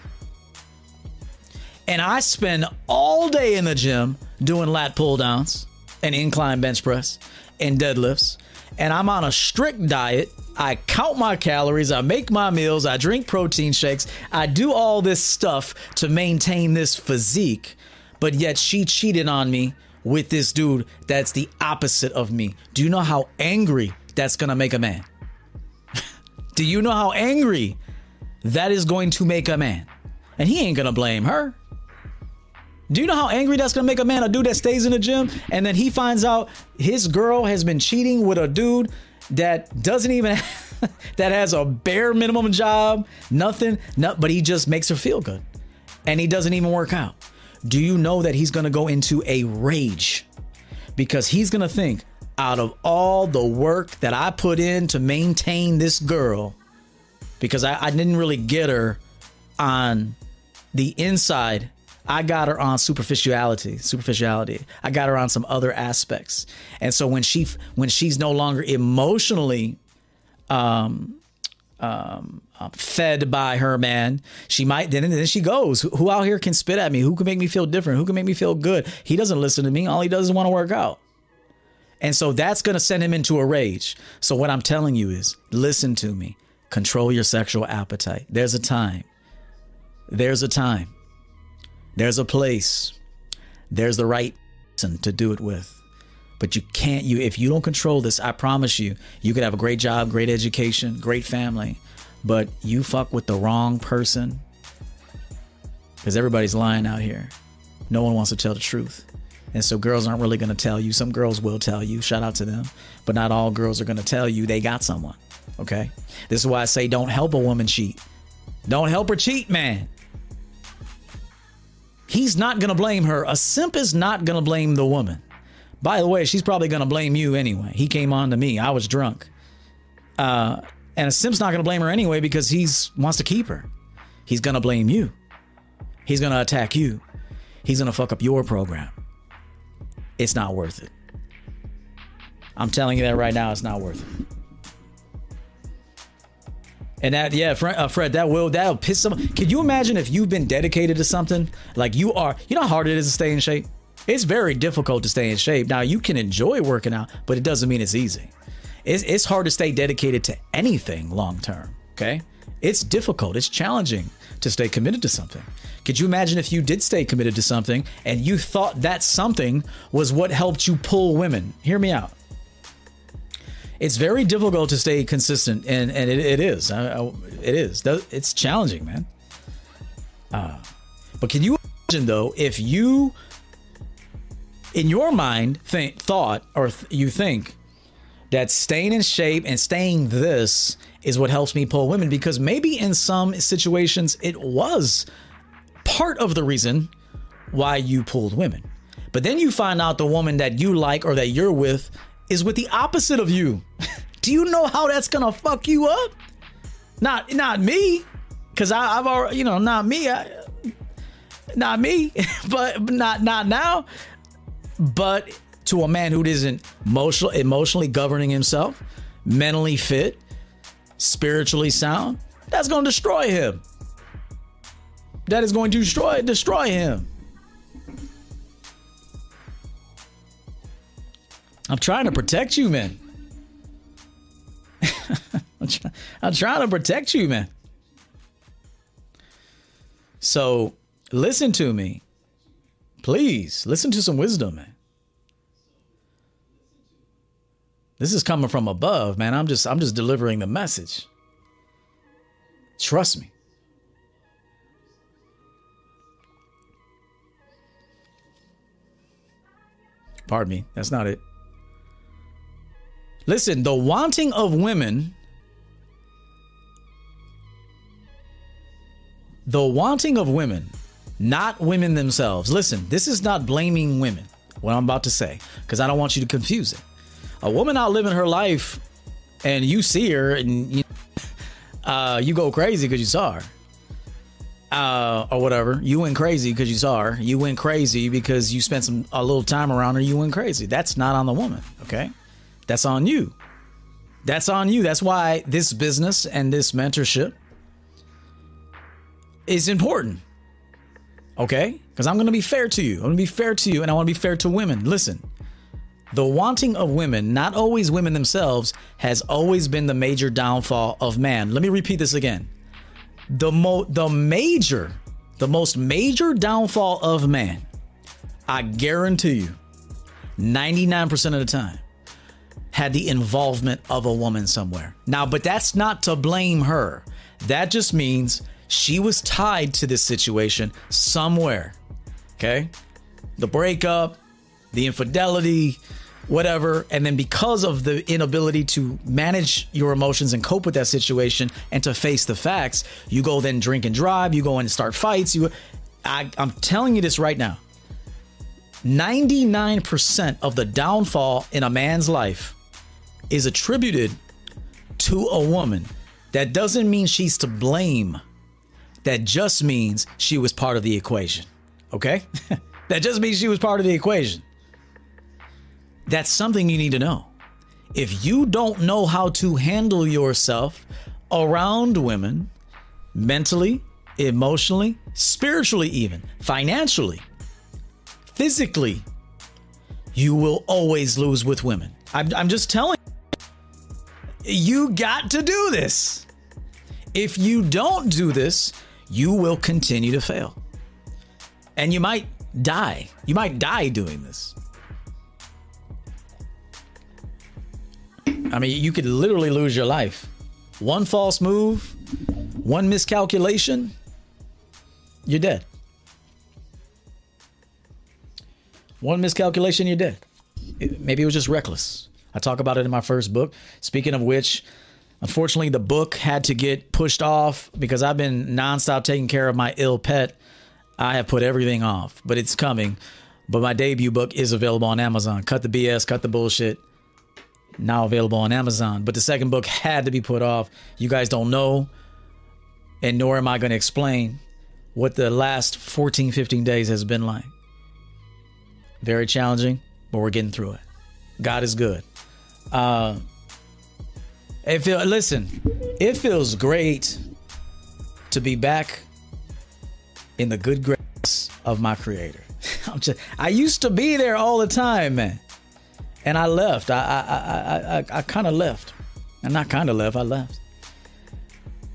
and I spend all day in the gym doing lat pull downs and incline bench press and deadlifts, and I'm on a strict diet I count my calories, I make my meals, I drink protein shakes, I do all this stuff to maintain this physique, but yet she cheated on me with this dude that's the opposite of me. Do you know how angry that's gonna make a man? (laughs) do you know how angry that is going to make a man? And he ain't gonna blame her. Do you know how angry that's gonna make a man? A dude that stays in the gym and then he finds out his girl has been cheating with a dude that doesn't even (laughs) that has a bare minimum job, nothing, not, but he just makes her feel good. And he doesn't even work out. Do you know that he's going to go into a rage? because he's going to think out of all the work that I put in to maintain this girl, because I, I didn't really get her on the inside. I got her on superficiality, superficiality. I got her on some other aspects. And so when she when she's no longer emotionally um, um, um, fed by her man. She might then then she goes. Who, who out here can spit at me? Who can make me feel different? Who can make me feel good? He doesn't listen to me. All he does is want to work out. And so that's going to send him into a rage. So what I'm telling you is listen to me. Control your sexual appetite. There's a time. There's a time. There's a place. There's the right person to do it with. But you can't you if you don't control this, I promise you, you could have a great job, great education, great family, but you fuck with the wrong person. Cuz everybody's lying out here. No one wants to tell the truth. And so girls aren't really going to tell you. Some girls will tell you. Shout out to them. But not all girls are going to tell you they got someone. Okay? This is why I say don't help a woman cheat. Don't help her cheat, man. He's not going to blame her. A simp is not going to blame the woman. By the way, she's probably going to blame you anyway. He came on to me. I was drunk. Uh, and a simp's not going to blame her anyway because he's wants to keep her. He's going to blame you. He's going to attack you. He's going to fuck up your program. It's not worth it. I'm telling you that right now. It's not worth it. And that, yeah, Fred, uh, Fred, that will that'll piss some. Can you imagine if you've been dedicated to something like you are? You know how hard it is to stay in shape. It's very difficult to stay in shape. Now, you can enjoy working out, but it doesn't mean it's easy. It's, it's hard to stay dedicated to anything long term. Okay. It's difficult. It's challenging to stay committed to something. Could you imagine if you did stay committed to something and you thought that something was what helped you pull women? Hear me out. It's very difficult to stay consistent, and, and it, it is. it is. It's challenging, man. Uh, but can you imagine, though, if you in your mind think thought or th- you think that staying in shape and staying this is what helps me pull women because maybe in some situations it was part of the reason why you pulled women. But then you find out the woman that you like or that you're with is with the opposite of you. Do you know how that's gonna fuck you up? Not not me, because I've already you know not me, I, not me, (laughs) but not not now. But to a man who isn't emotional, emotionally governing himself, mentally fit, spiritually sound, that's to destroy him. That is going to destroy destroy him. I'm trying to protect you, man. (laughs) I'm, try- I'm trying to protect you, man. So listen to me. Please listen to some wisdom, man. This is coming from above, man. I'm just I'm just delivering the message. Trust me. Pardon me. That's not it. Listen, the wanting of women the wanting of women not women themselves. Listen, this is not blaming women, what I'm about to say, because I don't want you to confuse it. A woman out living her life and you see her and you, uh, you go crazy because you saw her. Uh, or whatever. You went crazy because you saw her. You went crazy because you spent some a little time around her. You went crazy. That's not on the woman. Okay, that's on you. That's on you. That's why this business and this mentorship is important. Okay? Because I'm going to be fair to you. I'm going to be fair to you, and I want to be fair to women. Listen, the wanting of women, not always women themselves, has always been the major downfall of man. Let me repeat this again. The mo- the major, the most major downfall of man, I guarantee you, 99% of the time, had the involvement of a woman somewhere. Now, but that's not to blame her. That just means she was tied to this situation somewhere. Okay? The breakup, the infidelity, whatever. And then because of the inability to manage your emotions and cope with that situation and to face the facts, you go then drink and drive, you go and start fights. You I, I'm telling you this right now. 99% of the downfall in a man's life is attributed to a woman. That doesn't mean she's to blame. That just means she was part of the equation. Okay? (laughs) that just means she was part of the equation. That's something you need to know. If you don't know how to handle yourself around women, mentally, emotionally, spiritually, even financially, physically, you will always lose with women. I'm, I'm just telling you got to do this. If you don't do this, you will continue to fail. And you might die. You might die doing this. I mean, you could literally lose your life. One false move, one miscalculation, you're dead. One miscalculation, you're dead. It, maybe it was just reckless. I talk about it in my first book. Speaking of which, unfortunately, the book had to get pushed off because I've been nonstop taking care of my ill pet. I have put everything off, but it's coming. But my debut book is available on Amazon. Cut the BS, cut the bullshit. Now available on Amazon. But the second book had to be put off. You guys don't know, and nor am I going to explain what the last 14, 15 days has been like. Very challenging, but we're getting through it. God is good. Uh, it feel, listen, it feels great to be back in the good grace of my Creator. (laughs) I'm just, I used to be there all the time, man, and I left. I I I I, I kind of left. I'm not kind of left. I left.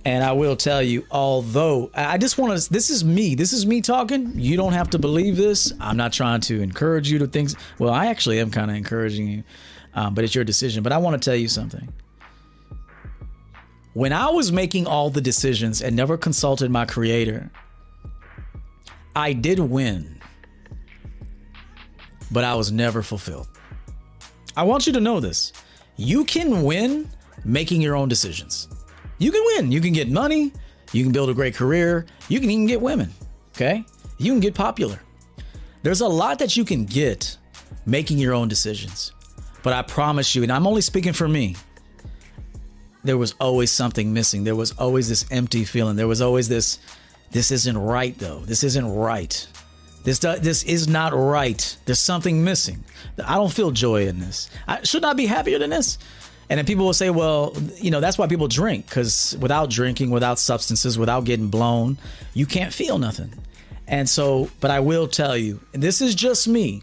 And I will tell you, although I just want to, this is me. This is me talking. You don't have to believe this. I'm not trying to encourage you to think. Well, I actually am kind of encouraging you, um, but it's your decision. But I want to tell you something. When I was making all the decisions and never consulted my creator, I did win, but I was never fulfilled. I want you to know this. You can win making your own decisions you can win. You can get money. You can build a great career. You can even get women. Okay. You can get popular. There's a lot that you can get making your own decisions. But I promise you, and I'm only speaking for me, there was always something missing. There was always this empty feeling. There was always this, this isn't right though. This isn't right. This this is not right. There's something missing. I don't feel joy in this. I should not be happier than this. And then people will say, well, you know, that's why people drink because without drinking, without substances, without getting blown, you can't feel nothing. And so, but I will tell you, this is just me.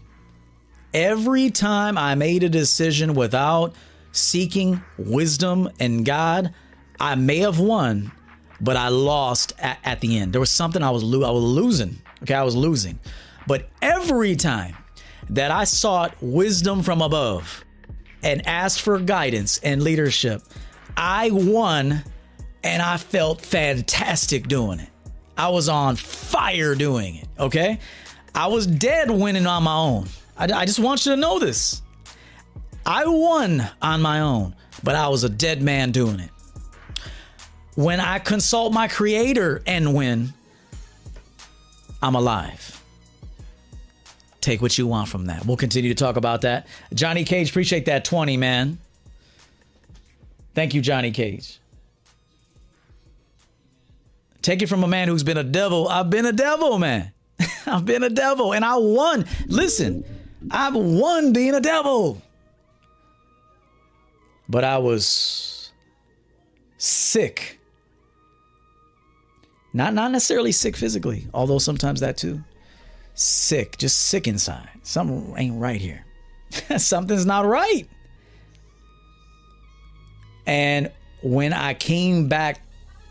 Every time I made a decision without seeking wisdom and God, I may have won, but I lost at, at the end. There was something I was lo- I was losing. Okay, I was losing. But every time that I sought wisdom from above, and asked for guidance and leadership. I won and I felt fantastic doing it. I was on fire doing it. Okay. I was dead winning on my own. I, I just want you to know this. I won on my own, but I was a dead man doing it. When I consult my creator and win, I'm alive take what you want from that. We'll continue to talk about that. Johnny Cage, appreciate that 20, man. Thank you, Johnny Cage. Take it from a man who's been a devil. I've been a devil, man. (laughs) I've been a devil and I won. Listen, I've won being a devil. But I was sick. Not not necessarily sick physically, although sometimes that too sick, just sick inside. Something ain't right here. (laughs) Something's not right. And when I came back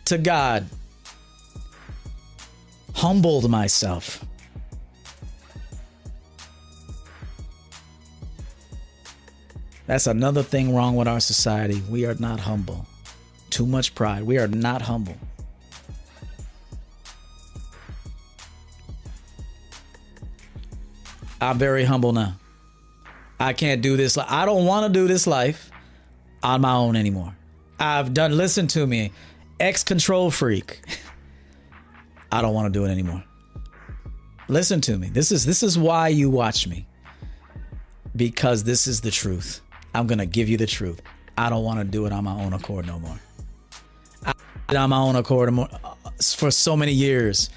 to God, humbled myself. That's another thing wrong with our society. We are not humble. Too much pride. We are not humble. I'm very humble now. I can't do this. I don't want to do this life on my own anymore. I've done, listen to me, ex control freak. (laughs) I don't want to do it anymore. Listen to me. This is this is why you watch me. Because this is the truth. I'm gonna give you the truth. I don't want to do it on my own accord no more. I did on my own accord uh, for so many years.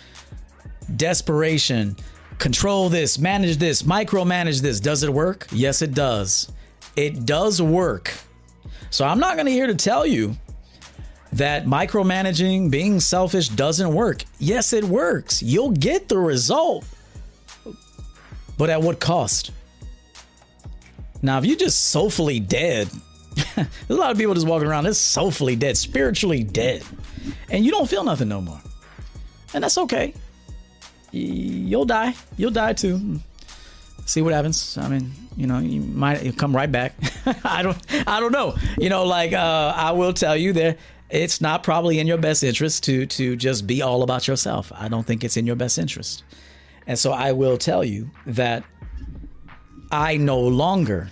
Desperation, control this, manage this, micromanage this. Does it work? Yes, it does. It does work. So I'm not going to here to tell you that micromanaging, being selfish doesn't work. Yes, it works. You'll get the result. But at what cost? Now, if you're just soulfully dead, (laughs) a lot of people just walking around, they're soulfully dead, spiritually dead, and you don't feel nothing no more. And that's okay. You'll die. You'll die too. See what happens. I mean, you know, you might come right back. (laughs) I don't, I don't know. You know, like uh, I will tell you that it's not probably in your best interest to to just be all about yourself. I don't think it's in your best interest. And so I will tell you that I no longer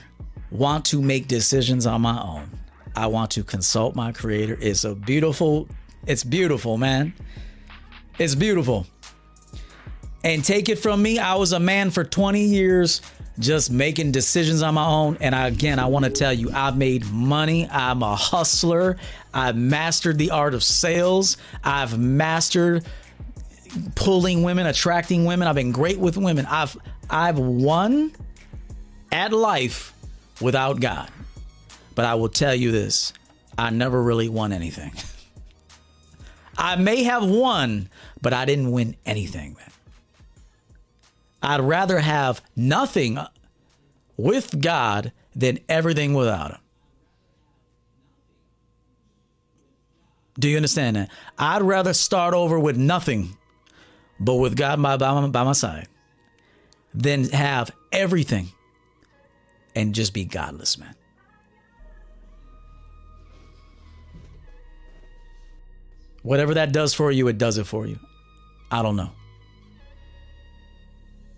want to make decisions on my own. I want to consult my creator. It's a beautiful, it's beautiful, man. It's beautiful. And take it from me, I was a man for 20 years just making decisions on my own. And I, again, I want to tell you, I've made money. I'm a hustler. I've mastered the art of sales. I've mastered pulling women, attracting women. I've been great with women. I've I've won at life without God. But I will tell you this I never really won anything. (laughs) I may have won, but I didn't win anything, man. I'd rather have nothing with God than everything without Him. Do you understand that? I'd rather start over with nothing, but with God by, by, by my side, than have everything and just be godless, man. Whatever that does for you, it does it for you. I don't know.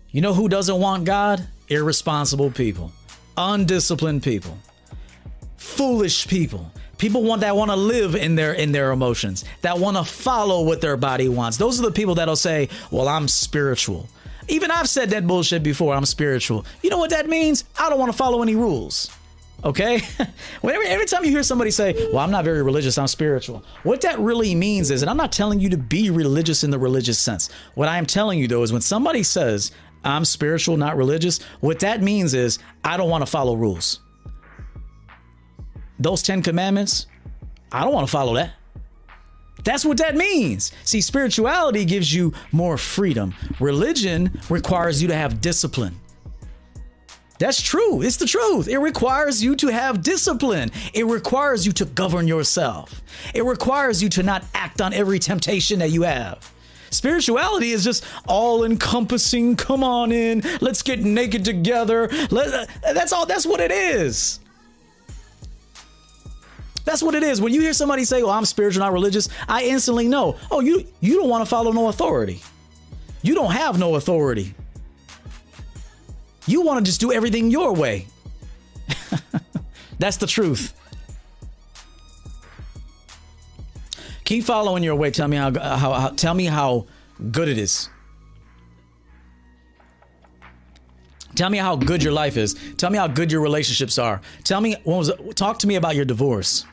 You know who doesn't want God? Irresponsible people, undisciplined people, foolish people. People want that want to live in their in their emotions, that want to follow what their body wants. Those are the people that'll say, "Well, I'm spiritual." Even I've said that bullshit before. I'm spiritual. You know what that means? I don't want to follow any rules. Okay? (laughs) Whenever, every time you hear somebody say, Well, I'm not very religious, I'm spiritual, what that really means is, and I'm not telling you to be religious in the religious sense. What I am telling you, though, is when somebody says, I'm spiritual, not religious, what that means is, I don't want to follow rules. Those 10 commandments, I don't want to follow that. That's what that means. See, spirituality gives you more freedom. Religion requires you to have discipline. That's true. It's the truth. It requires you to have discipline. It requires you to govern yourself. It requires you to not act on every temptation that you have. Spirituality is just all encompassing. Come on in. Let's get naked together. Let, uh, that's all. That's what it is. That's what it is. When you hear somebody say, "Well, I'm spiritual, not religious," I instantly know, "Oh, you you don't want to follow no authority. You don't have no authority. You want to just do everything your way." (laughs) That's the truth. Keep following your way. Tell me how, how, how tell me how good it is. Tell me how good your life is. Tell me how good your relationships are. Tell me what was talk to me about your divorce.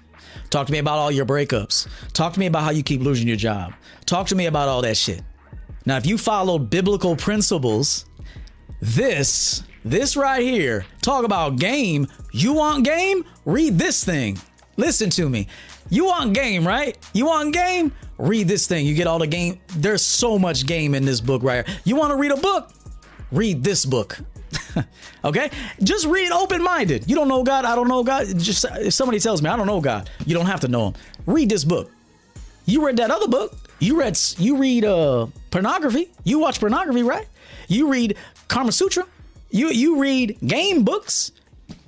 Talk to me about all your breakups. Talk to me about how you keep losing your job. Talk to me about all that shit. Now, if you follow biblical principles, this, this right here, talk about game. You want game? Read this thing. Listen to me. You want game, right? You want game? Read this thing. You get all the game. There's so much game in this book right here. You want to read a book? Read this book. (laughs) okay? Just read open minded. You don't know God. I don't know God. Just if somebody tells me I don't know God, you don't have to know him. Read this book. You read that other book. You read you read uh pornography. You watch pornography, right? You read Karma Sutra. You you read game books.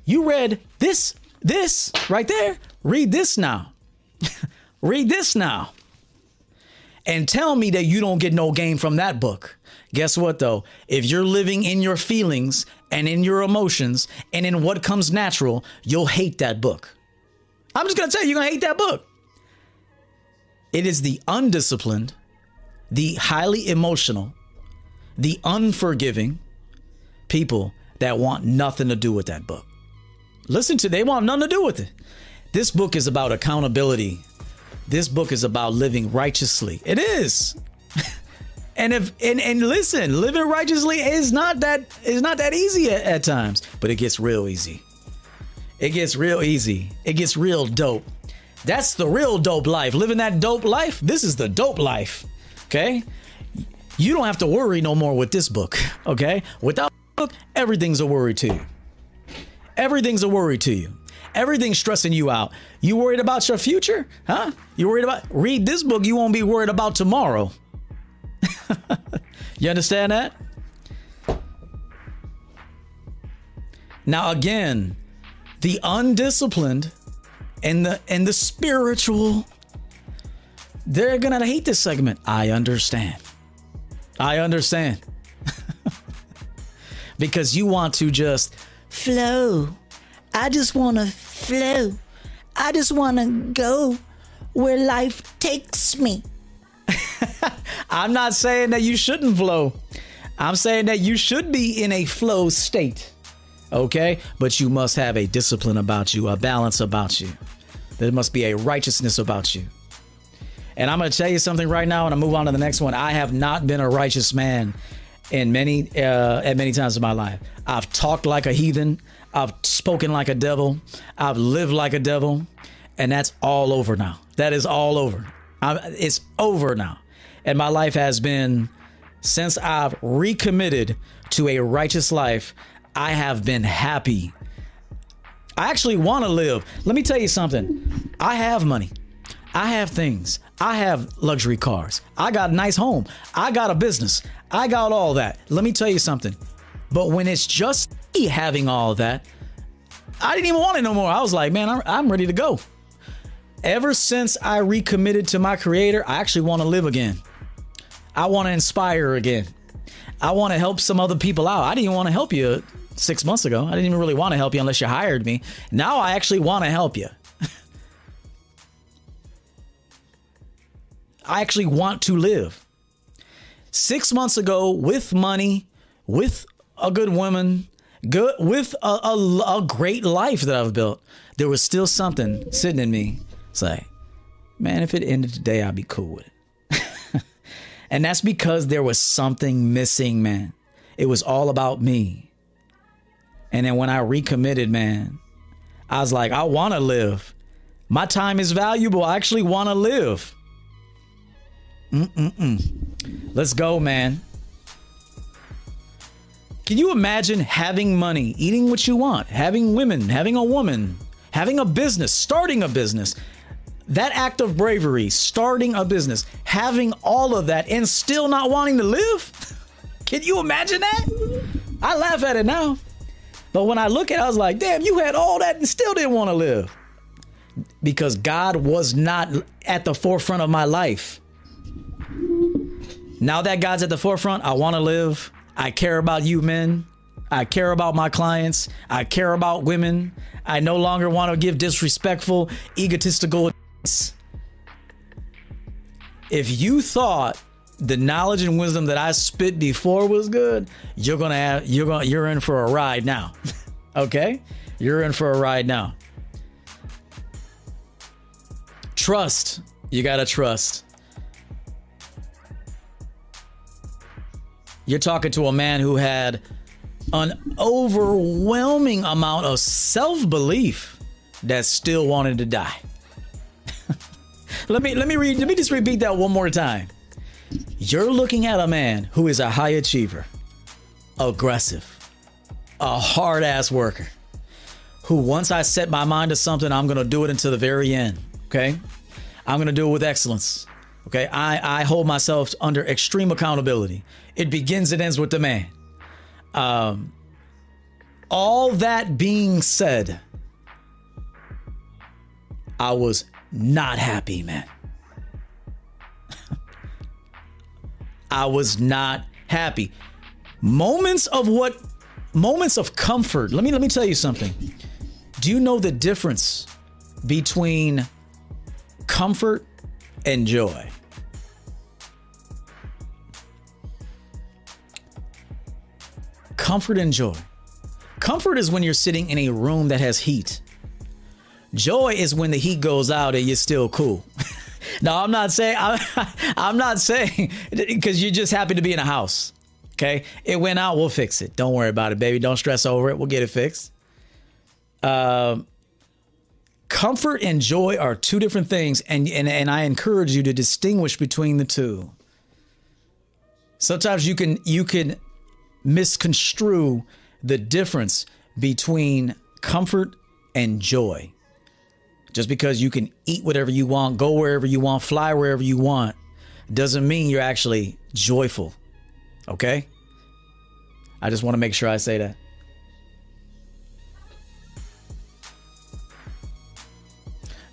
You read this this right there. Read this now. (laughs) read this now. And tell me that you don't get no game from that book. Guess what though? If you're living in your feelings and in your emotions and in what comes natural, you'll hate that book. I'm just gonna tell you, you're gonna hate that book. It is the undisciplined, the highly emotional, the unforgiving people that want nothing to do with that book. Listen to, they want nothing to do with it. This book is about accountability. This book is about living righteously. It is. (laughs) and if and, and listen, living righteously is not that is not that easy at, at times, but it gets real easy. It gets real easy. It gets real dope. That's the real dope life. Living that dope life. This is the dope life. Okay? You don't have to worry no more with this book. (laughs) Okay? Without book, everything's a worry to you. Everything's a worry to you. Everything's stressing you out. You worried about your future? Huh? You worried about read this book, you won't be worried about tomorrow. (laughs) you understand that? Now again, the undisciplined and the and the spiritual they're going to hate this segment. I understand. I understand. (laughs) because you want to just flow. I just want to flow. I just want to go where life takes me. (laughs) (laughs) I'm not saying that you shouldn't flow. I'm saying that you should be in a flow state. Okay? But you must have a discipline about you, a balance about you. There must be a righteousness about you. And I'm going to tell you something right now, and I move on to the next one. I have not been a righteous man in many uh, at many times in my life. I've talked like a heathen. I've spoken like a devil. I've lived like a devil, and that's all over now. That is all over. I'm, it's over now, and my life has been since I've recommitted to a righteous life. I have been happy. I actually want to live. Let me tell you something. I have money. I have things. I have luxury cars. I got a nice home. I got a business. I got all that. Let me tell you something. But when it's just me having all that, I didn't even want it no more. I was like, man, I'm, I'm ready to go. Ever since I recommitted to my creator, I actually want to live again. I want to inspire again. I want to help some other people out. I didn't want to help you six months ago. I didn't even really want to help you unless you hired me. Now I actually want to help you. (laughs) I actually want to live. Six months ago, with money, with a good woman, good with a, a, a great life that I've built, there was still something sitting in me. It's like, man, if it ended today, I'd be cool with it. And that's because there was something missing, man. It was all about me. And then when I recommitted, man, I was like, I want to live. My time is valuable. I actually want to live. Mm-mm-mm. Let's go, man. Can you imagine having money, eating what you want, having women, having a woman, having a business, starting a business? That act of bravery, starting a business, having all of that and still not wanting to live? (laughs) Can you imagine that? I laugh at it now. But when I look at it, I was like, damn, you had all that and still didn't want to live. Because God was not at the forefront of my life. Now that God's at the forefront, I want to live. I care about you men. I care about my clients. I care about women. I no longer want to give disrespectful, egotistical. If you thought the knowledge and wisdom that I spit before was good, you're gonna have you're gonna you're in for a ride now. (laughs) okay? You're in for a ride now. Trust. You gotta trust. You're talking to a man who had an overwhelming amount of self belief that still wanted to die. Let me let me read let me just repeat that one more time. You're looking at a man who is a high achiever, aggressive, a hard ass worker, who once I set my mind to something, I'm gonna do it until the very end. Okay? I'm gonna do it with excellence. Okay, I, I hold myself under extreme accountability. It begins and ends with the man. Um, all that being said, I was not happy, man. (laughs) I was not happy. Moments of what moments of comfort. Let me let me tell you something. Do you know the difference between comfort and joy? comfort and joy. Comfort is when you're sitting in a room that has heat. Joy is when the heat goes out and you're still cool. (laughs) now, I'm not saying I'm, (laughs) I'm not saying (laughs) because you're just happy to be in a house. Okay, it went out. We'll fix it. Don't worry about it, baby. Don't stress over it. We'll get it fixed. Um, comfort and joy are two different things, and, and and I encourage you to distinguish between the two. Sometimes you can you can misconstrue the difference between comfort and joy. Just because you can eat whatever you want, go wherever you want, fly wherever you want, doesn't mean you're actually joyful. Okay? I just want to make sure I say that.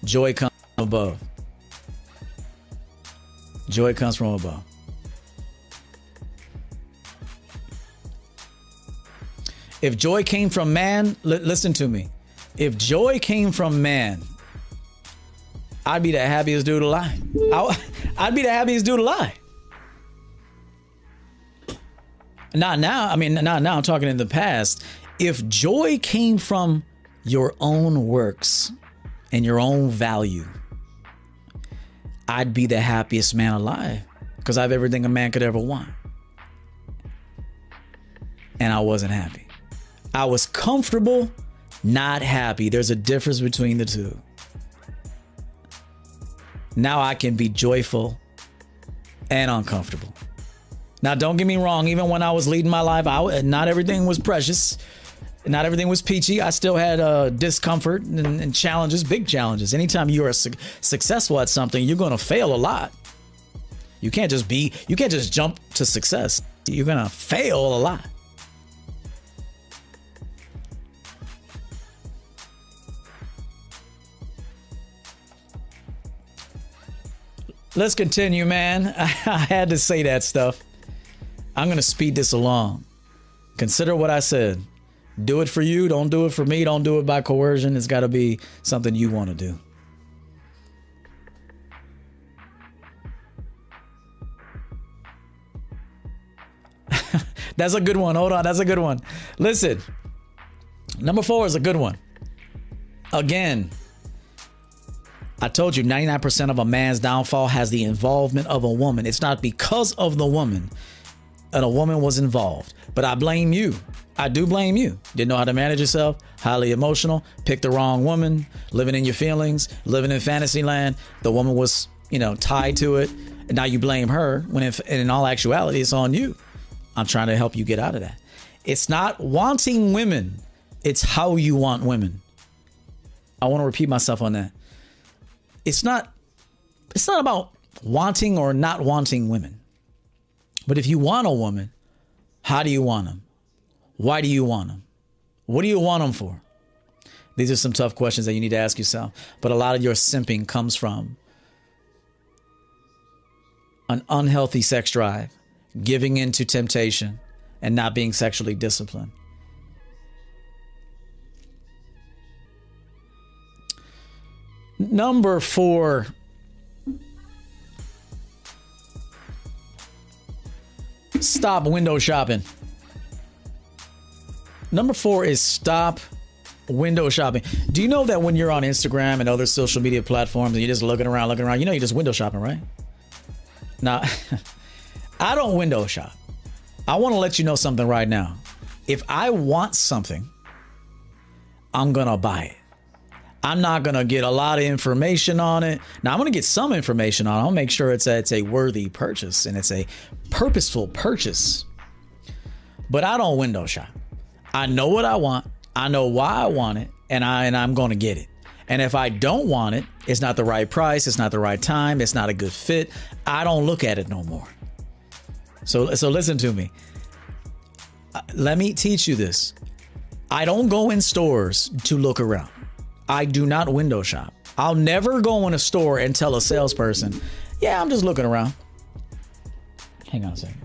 Joy comes from above. Joy comes from above. If joy came from man, li- listen to me. If joy came from man, I'd be the happiest dude alive. I, I'd be the happiest dude alive. Not now. I mean, not now. I'm talking in the past. If joy came from your own works and your own value, I'd be the happiest man alive because I have everything a man could ever want. And I wasn't happy. I was comfortable, not happy. There's a difference between the two. Now I can be joyful and uncomfortable. Now, don't get me wrong. Even when I was leading my life, I, not everything was precious. Not everything was peachy. I still had uh, discomfort and, and, challenges, big challenges. Anytime you are su- successful at something, you're going to fail a lot. You can't just be, you can't just jump to success. You're going to fail a lot. Let's continue, man. (laughs) I had to say that stuff. I'm going to speed this along. Consider what I said. Do it for you. Don't do it for me. Don't do it by coercion. It's got to be something you want to do. (laughs) That's a good one. Hold on. That's a good one. Listen, number four is a good one. Again, I told you 99% of a man's downfall has the involvement of a woman. It's not because of the woman, and a woman was involved. But I blame you. I do blame you. Didn't know how to manage yourself, highly emotional, picked the wrong woman, living in your feelings, living in fantasy land. The woman was, you know, tied to it. And now you blame her when if, in all actuality, it's on you. I'm trying to help you get out of that. It's not wanting women, it's how you want women. I want to repeat myself on that. It's not it's not about wanting or not wanting women. But if you want a woman, how do you want them? Why do you want them? What do you want them for? These are some tough questions that you need to ask yourself. But a lot of your simping comes from an unhealthy sex drive, giving in to temptation, and not being sexually disciplined. Number four Stop window shopping. Number four is stop window shopping. Do you know that when you're on Instagram and other social media platforms and you're just looking around, looking around, you know you're just window shopping, right? Now, (laughs) I don't window shop. I want to let you know something right now. If I want something, I'm going to buy it. I'm not gonna get a lot of information on it. Now I'm gonna get some information on it. I'll make sure it's a, it's a worthy purchase and it's a purposeful purchase. But I don't window shop. I know what I want. I know why I want it, and I and I'm gonna get it. And if I don't want it, it's not the right price, it's not the right time, it's not a good fit. I don't look at it no more. So so listen to me. Uh, let me teach you this. I don't go in stores to look around. I do not window shop. I'll never go in a store and tell a salesperson, yeah, I'm just looking around. Hang on a second.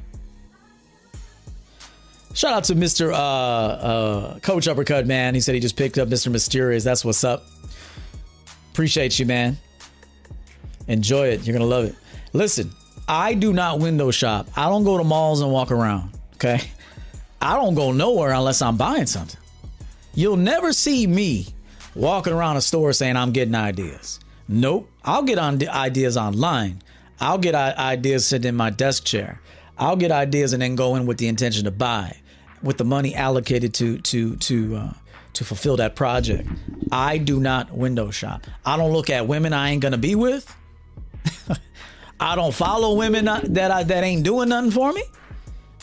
Shout out to Mr. Uh, uh, Coach Uppercut, man. He said he just picked up Mr. Mysterious. That's what's up. Appreciate you, man. Enjoy it. You're going to love it. Listen, I do not window shop. I don't go to malls and walk around. Okay. I don't go nowhere unless I'm buying something. You'll never see me walking around a store saying I'm getting ideas. Nope. I'll get on ideas online. I'll get ideas sitting in my desk chair. I'll get ideas and then go in with the intention to buy, with the money allocated to to to uh, to fulfill that project. I do not window shop. I don't look at women I ain't gonna be with. (laughs) I don't follow women that I, that ain't doing nothing for me.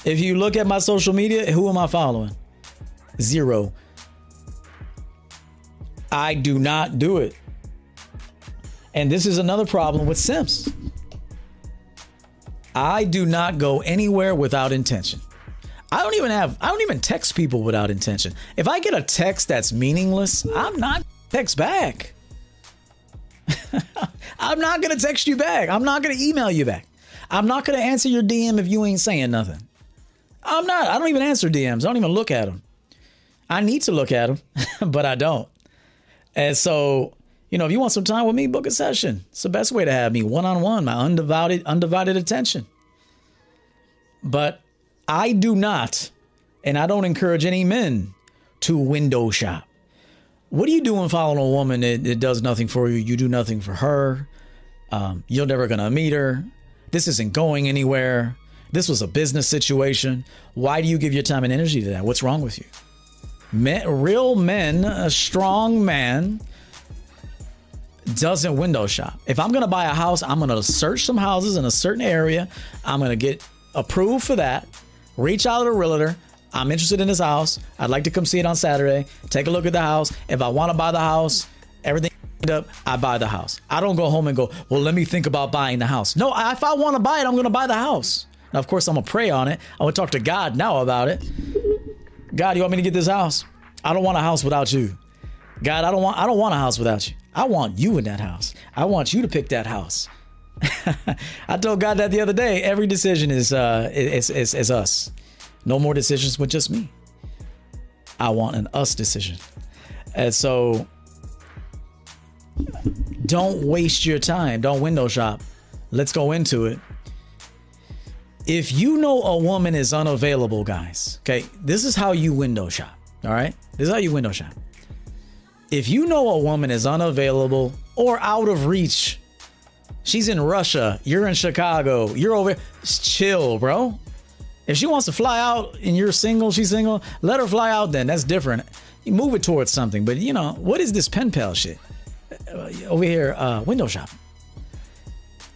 If you look at my social media, who am I following? Zero. I do not do it. And this is another problem with simps. I do not go anywhere without intention. I don't even have I don't even text people without intention. If I get a text that's meaningless, I'm not text back. (laughs) I'm not going to text you back. I'm not going to email you back. I'm not going to answer your DM if you ain't saying nothing. I'm not. I don't even answer DMs. I don't even look at them. I need to look at them, (laughs) but I don't. And so, you know, if you want some time with me, book a session. It's the best way to have me one on one, my undivided, undivided attention. But I do not, and I don't encourage any men to window shop. What are you doing following a woman that, that does nothing for you? You do nothing for her. Um, you're never gonna meet her. This isn't going anywhere. This was a business situation. Why do you give your time and energy to that? What's wrong with you? Men, real men, a strong man, doesn't window shop. If I'm going to buy a house, I'm going to search some houses in a certain area. I'm going to get approved for that. Reach out to a realtor. I'm interested in this house. I'd like to come see it on Saturday. Take a look at the house. If I want to buy the house, everything up, I buy the house. I don't go home and go, well, let me think about buying the house. No, if I want to buy it, I'm going to buy the house. Now, of course, I'm gonna pray on it. I would talk to God now about it. God, you want me to get this house? I don't want a house without you. God, I don't want I don't want a house without you. I want you in that house. I want you to pick that house. (laughs) I told God that the other day. Every decision is uh is, is, is us. No more decisions with just me. I want an us decision. And so don't waste your time. Don't window shop. Let's go into it if you know a woman is unavailable, guys, okay, this is how you window shop. All right, this is how you window shop. If you know a woman is unavailable or out of reach, she's in Russia, you're in Chicago, you're over, chill, bro. If she wants to fly out and you're single, she's single, let her fly out then. That's different. You move it towards something. But you know, what is this pen pal shit? Uh, over here, uh, window shop.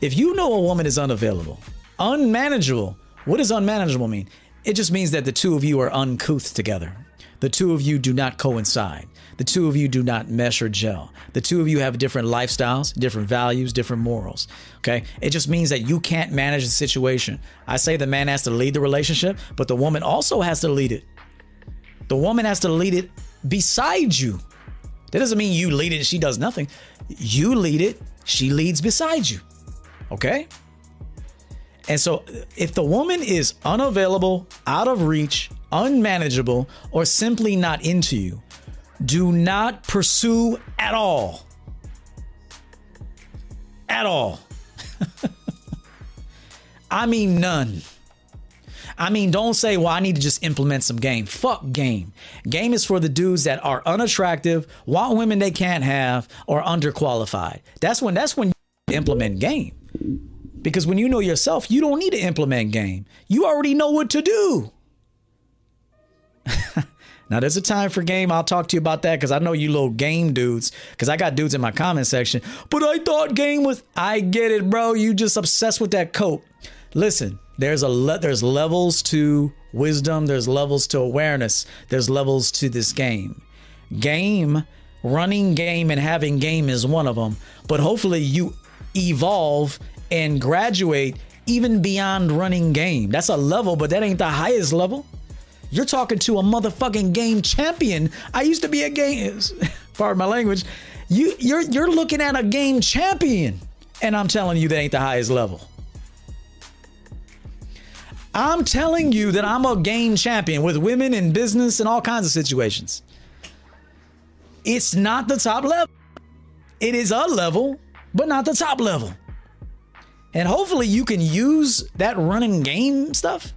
If you know a woman is unavailable, unmanageable. What does unmanageable mean? It just means that the two of you are uncouth together. The two of you do not coincide. The two of you do not mesh or gel. The two of you have different lifestyles, different values, different morals. Okay. It just means that you can't manage the situation. I say the man has to lead the relationship, but the woman also has to lead it. The woman has to lead it beside you. That doesn't mean you lead it she does nothing. You lead it, she leads beside you. Okay? And so, if the woman is unavailable, out of reach, unmanageable, or simply not into you, do not pursue at all. At all. (laughs) I mean, none. I mean, don't say, well, I need to just implement some game. Fuck game. Game is for the dudes that are unattractive, want women they can't have, or underqualified. That's when that's when you implement game. Because when you know yourself, you don't need to implement game. You already know what to do. (laughs) now there's a time for game. I'll talk to you about that because I know you little game dudes. Because I got dudes in my comment section. But I thought game was. I get it, bro. You just obsessed with that coat. Listen, there's a le- there's levels to wisdom. There's levels to awareness. There's levels to this game. Game, running game, and having game is one of them. But hopefully you evolve and graduate even beyond running game. That's a level, but that ain't the highest level. You're talking to a motherfucking game champion. I used to be a game (laughs) pardon my language. You you're you're looking at a game champion. And I'm telling you that ain't the highest level. I'm telling you that I'm a game champion with women in business and all kinds of situations. It's not the top level. It is a level, but not the top level. And hopefully you can use that running game stuff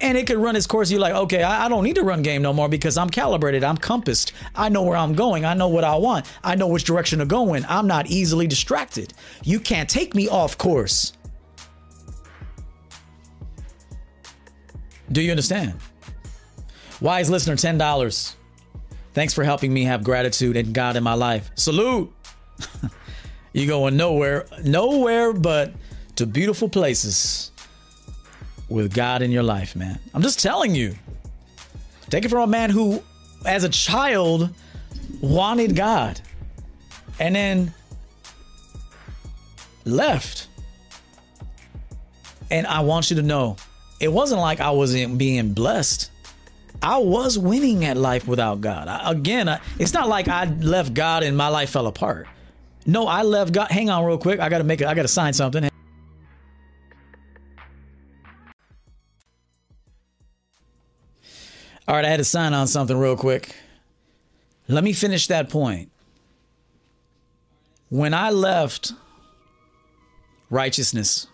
and it could run its course. You're like, okay, I, I, don't need to run game no more because I'm calibrated, I'm compassed, I know where I'm going, I know what I want, I know which direction to go in. I'm not easily distracted. You can't take me off course. Do you understand? Wise listener, ten dollars. Thanks for helping me have gratitude and God in my life. Salute. (laughs) you going nowhere, nowhere but to beautiful places with God in your life, man. I'm just telling you. Take it from a man who, as a child, wanted God and then left. And I want you to know it wasn't like I wasn't being blessed. I was winning at life without God. I, again, I, it's not like I left God and my life fell apart. No, I left God. Hang on, real quick. I got to make it. I got to sign something. All right, I had to sign on something real quick. Let me finish that point. When I left righteousness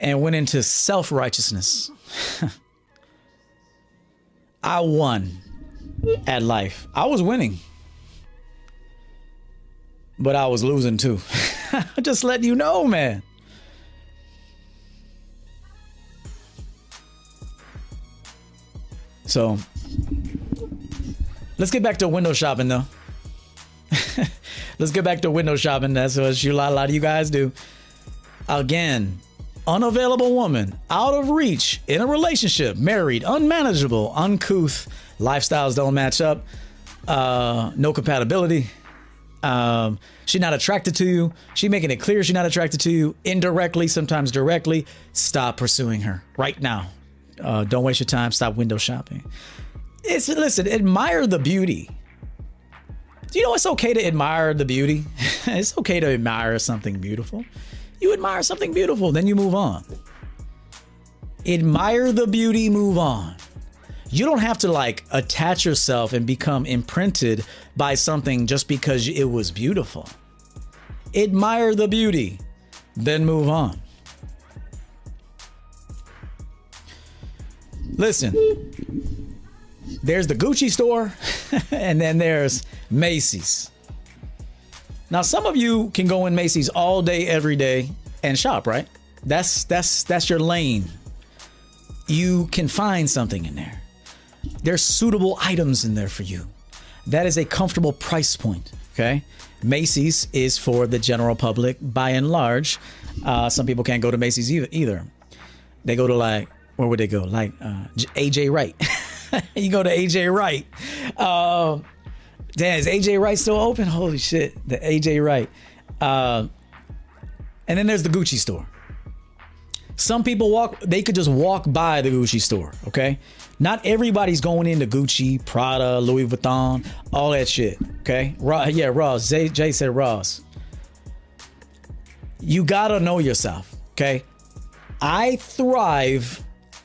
and went into self righteousness, (laughs) I won at life. I was winning, but I was losing too. (laughs) Just letting you know, man. So let's get back to window shopping though. (laughs) let's get back to window shopping. That's what you, a lot of you guys do. Again, unavailable woman, out of reach, in a relationship, married, unmanageable, uncouth, lifestyles don't match up, uh, no compatibility. Um, she's not attracted to you. She making it clear she's not attracted to you indirectly, sometimes directly. Stop pursuing her right now. Uh, don't waste your time. Stop window shopping. It's listen. Admire the beauty. Do you know it's okay to admire the beauty? (laughs) it's okay to admire something beautiful. You admire something beautiful, then you move on. Admire the beauty, move on. You don't have to like attach yourself and become imprinted by something just because it was beautiful. Admire the beauty, then move on. Listen, there's the Gucci store, (laughs) and then there's Macy's. Now, some of you can go in Macy's all day, every day, and shop, right? That's that's that's your lane. You can find something in there. There's suitable items in there for you. That is a comfortable price point. Okay, Macy's is for the general public by and large. Uh, some people can't go to Macy's either. either. They go to like where would they go? Like uh, AJ Wright. (laughs) you go to AJ Wright. Uh, damn, is AJ Wright still open? Holy shit, the AJ Wright. Uh, and then there's the Gucci store. Some people walk, they could just walk by the Gucci store, okay? Not everybody's going into Gucci, Prada, Louis Vuitton, all that shit, okay? yeah, Ross. Jay, Jay said Ross. You gotta know yourself, okay? I thrive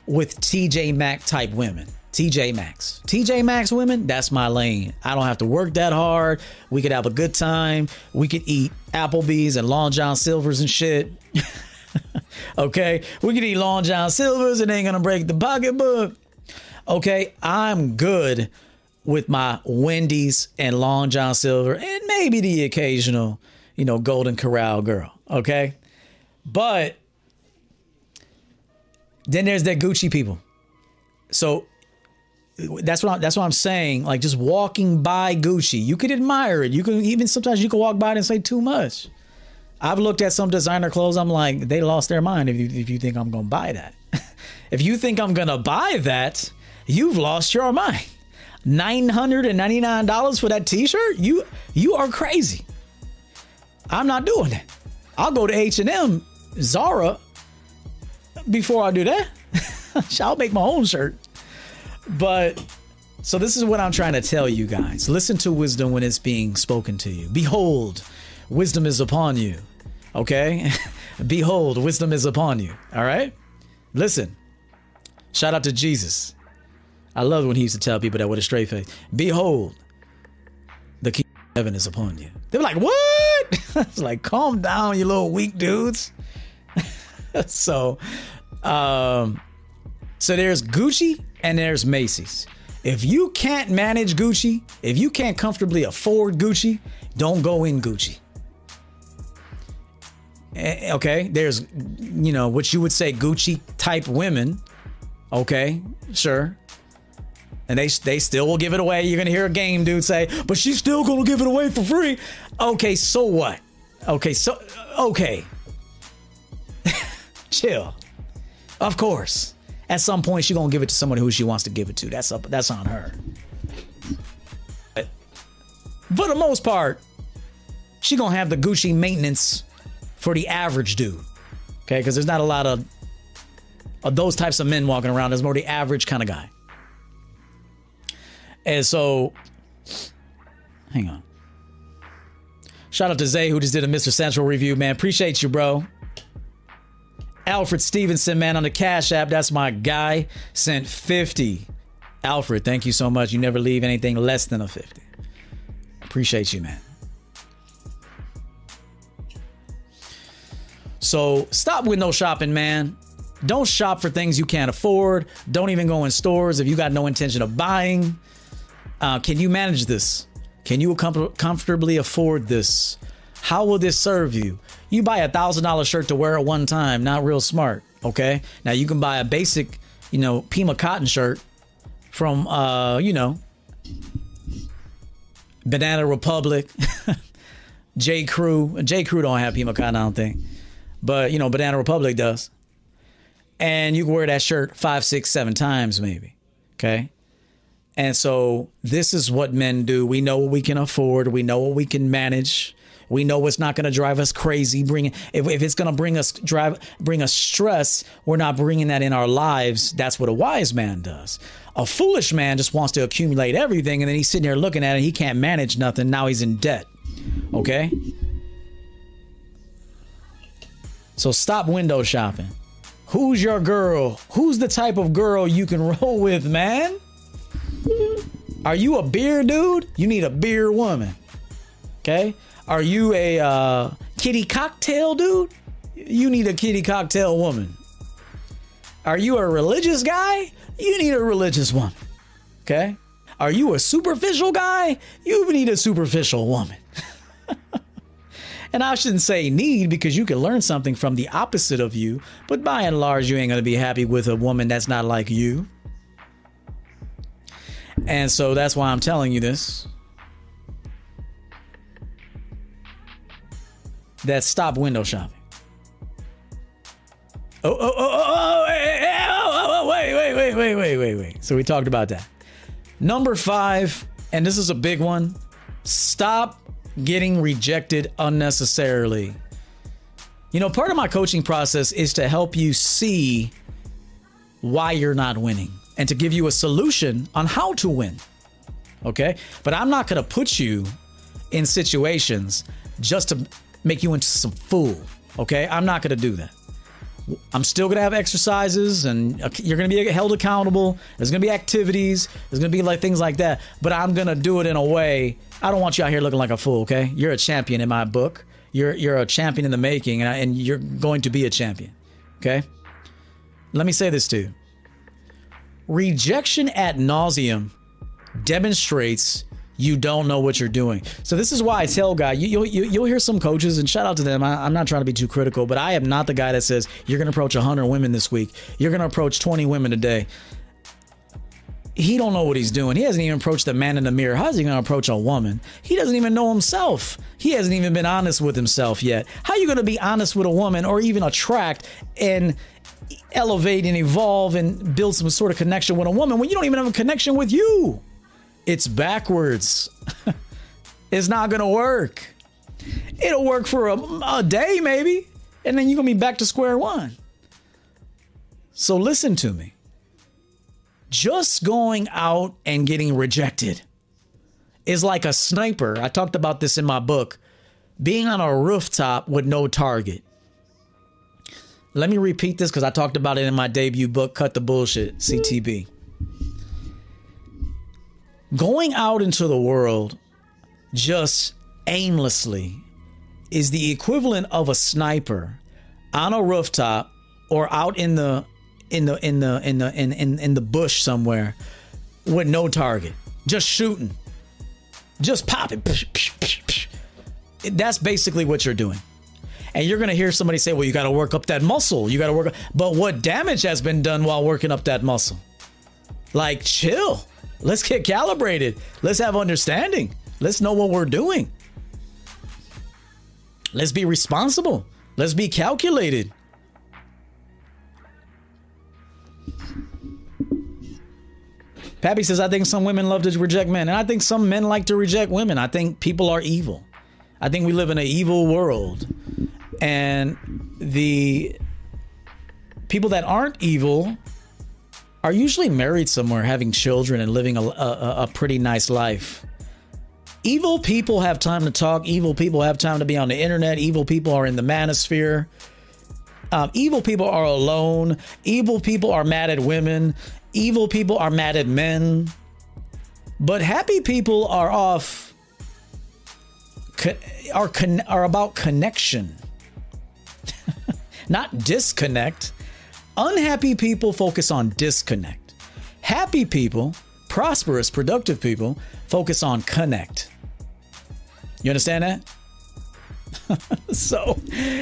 with TJ Maxx type women. TJ Maxx. TJ Maxx women, that's my lane. I don't have to work that hard. We could have a good time. We could eat Applebee's and Long John Silver's and shit. (laughs) okay? We could eat Long John Silver's and ain't gonna break the pocketbook. Okay? I'm good with my Wendy's and Long John Silver and maybe the occasional, you know, Golden Corral girl. Okay? But then there's that Gucci people. So that's what I, that's what I'm saying. Like just walking by Gucci, you could admire it. You can even sometimes you can walk by it and say too much. I've looked at some designer clothes. I'm like, they lost their mind. If you if you think I'm gonna buy that, (laughs) if you think I'm gonna buy that, you've lost your mind. Nine hundred and ninety nine dollars for that T-shirt? You you are crazy. I'm not doing it. I'll go to H and M, Zara, before I do that. (laughs) I'll make my own shirt. But so this is what I'm trying to tell you guys. Listen to wisdom when it's being spoken to you. Behold, wisdom is upon you. Okay? (laughs) Behold, wisdom is upon you. All right? Listen. Shout out to Jesus. I love when he used to tell people that with a straight face. Behold, the key of heaven is upon you. They were like, what? (laughs) it's like, calm down, you little weak dudes. so, um, So there's Gucci and there's Macy's. If you can't manage Gucci, if you can't comfortably afford Gucci, don't go in Gucci. Eh, Okay, there's, you know, what you would say Gucci type women. Okay, sure. And they they still will give it away. You're gonna hear a game dude say, but she's still gonna give it away for free. Okay, so what? Okay, so okay. (laughs) Chill. Of course. At some point she's gonna give it to someone who she wants to give it to. That's up that's on her. But for the most part, she gonna have the Gucci maintenance for the average dude. Okay, because there's not a lot of, of those types of men walking around. There's more the average kind of guy. And so, hang on. Shout out to Zay who just did a Mr. Sensual review, man. Appreciate you, bro. Alfred Stevenson, man, on the Cash App. That's my guy. Sent 50. Alfred, thank you so much. You never leave anything less than a 50. Appreciate you, man. So stop window shopping, man. Don't shop for things you can't afford. Don't even go in stores if you got no intention of buying. Uh, can you manage this? Can you com- comfortably afford this? How will this serve you? You buy a thousand dollar shirt to wear at one time, not real smart. Okay. Now you can buy a basic, you know, Pima cotton shirt from, uh, you know, Banana Republic, (laughs) J. Crew. J. Crew don't have Pima cotton, I don't think, but you know, Banana Republic does. And you can wear that shirt five, six, seven times, maybe. Okay. And so this is what men do. We know what we can afford. We know what we can manage. We know it's not going to drive us crazy. Bring if, if it's going to bring us drive bring us stress, we're not bringing that in our lives. That's what a wise man does. A foolish man just wants to accumulate everything, and then he's sitting there looking at it. He can't manage nothing. Now he's in debt. Okay. So stop window shopping. Who's your girl? Who's the type of girl you can (laughs) roll with, man? Are you a beer dude? You need a beer woman. Okay. Are you a uh, kitty cocktail dude? You need a kitty cocktail woman. Are you a religious guy? You need a religious woman. Okay. Are you a superficial guy? You need a superficial woman. (laughs) and I shouldn't say need because you can learn something from the opposite of you, but by and large, you ain't going to be happy with a woman that's not like you. And so that's why I'm telling you this. That stop window shopping. Oh, oh, oh, oh, oh, oh hey, hey, oh, oh, oh, oh, wait, wait, wait, wait, wait, wait, wait. So we talked about that. Number five, and this is a big one stop getting rejected unnecessarily. You know, part of my coaching process is to help you see why you're not winning and to give you a solution on how to win. Okay? But I'm not going to put you in situations just to make you into some fool. Okay? I'm not going to do that. I'm still going to have exercises and uh, you're going to be held accountable. There's going to be activities. There's going to be like things like that. But I'm going to do it in a way. I don't want you out here looking like a fool, okay? You're a champion in my book. You're you're a champion in the making and, I, and you're going to be a champion. Okay? Let me say this too. Rejection ad nauseam demonstrates you don't know what you're doing. So this is why I tell guys, you, you'll you'll hear some coaches, and shout out to them. I, I'm not trying to be too critical, but I am not the guy that says you're going to approach 100 women this week. You're going to approach 20 women today. He don't know what he's doing. He hasn't even approached the man in the mirror. How's he going to approach a woman? He doesn't even know himself. He hasn't even been honest with himself yet. How are you going to be honest with a woman or even attract and elevate and evolve and build some sort of connection with a woman when you don't even have a connection with you? It's backwards. (laughs) it's not going to work. It'll work for a, a day, maybe, and then you're going to be back to square one. So listen to me. Just going out and getting rejected is like a sniper. I talked about this in my book being on a rooftop with no target. Let me repeat this because I talked about it in my debut book, Cut the Bullshit, CTB. Going out into the world just aimlessly is the equivalent of a sniper on a rooftop or out in the in the in the in the in in, in the bush somewhere with no target, just shooting, just popping. That's basically what you're doing. And you're going to hear somebody say, well, you got to work up that muscle. You got to work. Up. But what damage has been done while working up that muscle? Like, chill. Let's get calibrated. Let's have understanding. Let's know what we're doing. Let's be responsible. Let's be calculated. Pappy says, I think some women love to reject men, and I think some men like to reject women. I think people are evil. I think we live in an evil world. And the people that aren't evil are usually married somewhere, having children, and living a, a, a pretty nice life. Evil people have time to talk. Evil people have time to be on the internet. Evil people are in the manosphere. Um, evil people are alone. Evil people are mad at women. Evil people are mad at men. But happy people are off, are, con- are about connection, (laughs) not disconnect. Unhappy people focus on disconnect. Happy people, prosperous, productive people, focus on connect. You understand that? (laughs) so,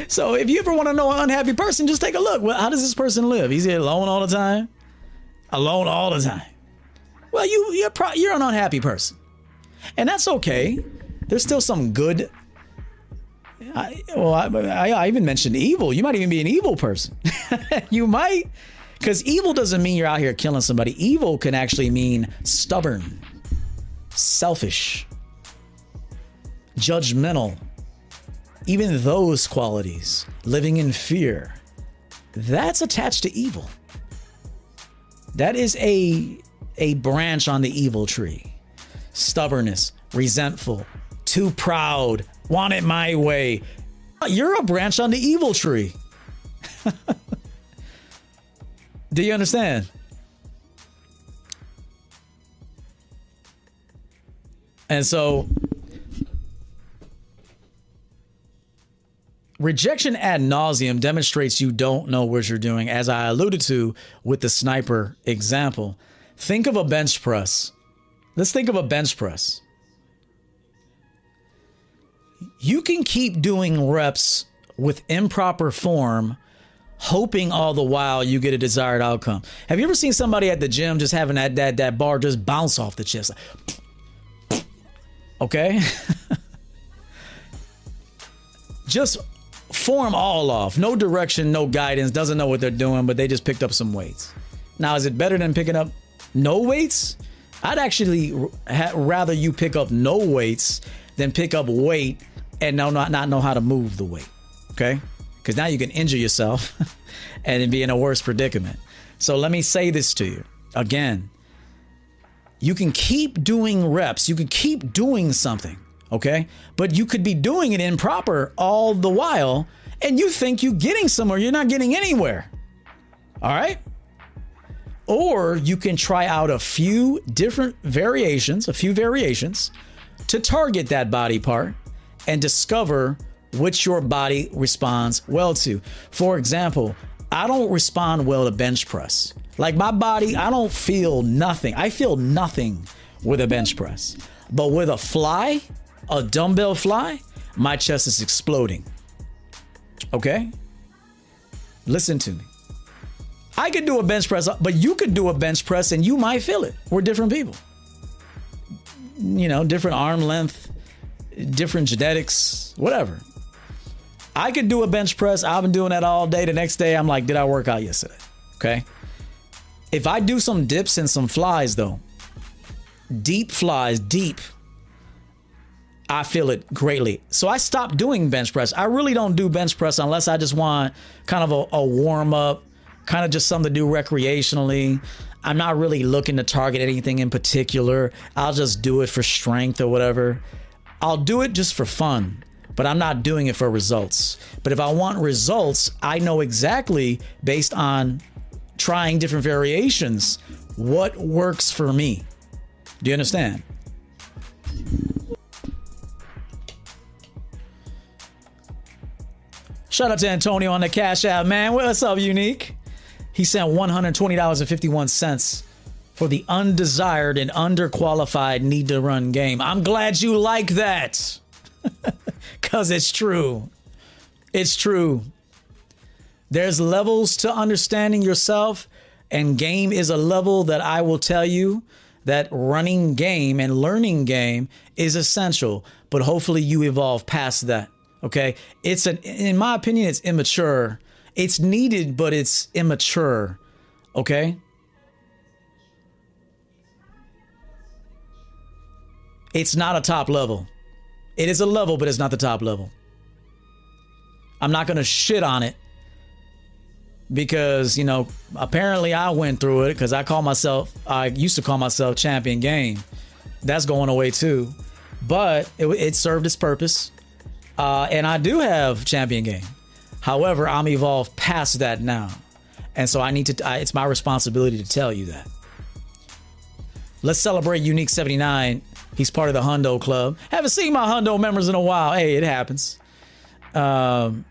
so if you ever want to know an unhappy person, just take a look. Well, how does this person live? He's alone all the time, alone all the time. Well, you you're pro- you're an unhappy person, and that's okay. There's still some good. I, well, I, I, I even mentioned evil. You might even be an evil person. (laughs) you might, because evil doesn't mean you're out here killing somebody. Evil can actually mean stubborn, selfish, judgmental, even those qualities, living in fear, that's attached to evil. That is a, a branch on the evil tree. Stubbornness, resentful, too proud, want it my way. You're a branch on the evil tree. (laughs) Do you understand? And so Rejection ad nauseam demonstrates you don't know what you're doing, as I alluded to with the sniper example. Think of a bench press. Let's think of a bench press. You can keep doing reps with improper form, hoping all the while you get a desired outcome. Have you ever seen somebody at the gym just having that that that bar just bounce off the chest? Okay? (laughs) just form all off. No direction, no guidance, doesn't know what they're doing, but they just picked up some weights. Now, is it better than picking up no weights? I'd actually rather you pick up no weights than pick up weight and now not, not know how to move the weight. Okay? Because now you can injure yourself (laughs) and be in a worse predicament. So let me say this to you again. You can keep doing reps, you can keep doing something okay? But you could be doing it improper all the while, and you think you're getting somewhere. You're not getting anywhere. All right? Or you can try out a few different variations, a few variations to target that body part and discover which your body responds well to. For example, I don't respond well to bench press. Like my body, I don't feel nothing. I feel nothing with a bench press. But with a fly, a dumbbell fly, my chest is exploding. Okay? Listen to me. I could do a bench press, but you could do a bench press and you might feel it. We're different people. You know, different arm length, different genetics, whatever. I could do a bench press. I've been doing that all day. The next day, I'm like, did I work out yesterday? Okay. If I do some dips and some flies, though, deep flies, deep, I feel it greatly. So I stopped doing bench press. I really don't do bench press unless I just want kind of a, a warm up, kind of just something to do recreationally. I'm not really looking to target anything in particular. I'll just do it for strength or whatever. I'll do it just for fun, but I'm not doing it for results. But if I want results, I know exactly based on trying different variations what works for me. Do you understand? Shout out to Antonio on the Cash App, man. What's up, Unique? He sent $120.51 for the undesired and underqualified need to run game. I'm glad you like that. (laughs) Because it's true. It's true. There's levels to understanding yourself, and game is a level that I will tell you that running game and learning game is essential. But hopefully, you evolve past that. Okay. It's an, in my opinion, it's immature. It's needed, but it's immature. Okay. It's not a top level. It is a level, but it's not the top level. I'm not going to shit on it because, you know, apparently I went through it because I call myself, I used to call myself champion game. That's going away too. But it, it served its purpose. Uh, and I do have champion game. However, I'm evolved past that now. And so I need to, I, it's my responsibility to tell you that. Let's celebrate Unique 79. He's part of the Hundo Club. Haven't seen my Hundo members in a while. Hey, it happens. Um,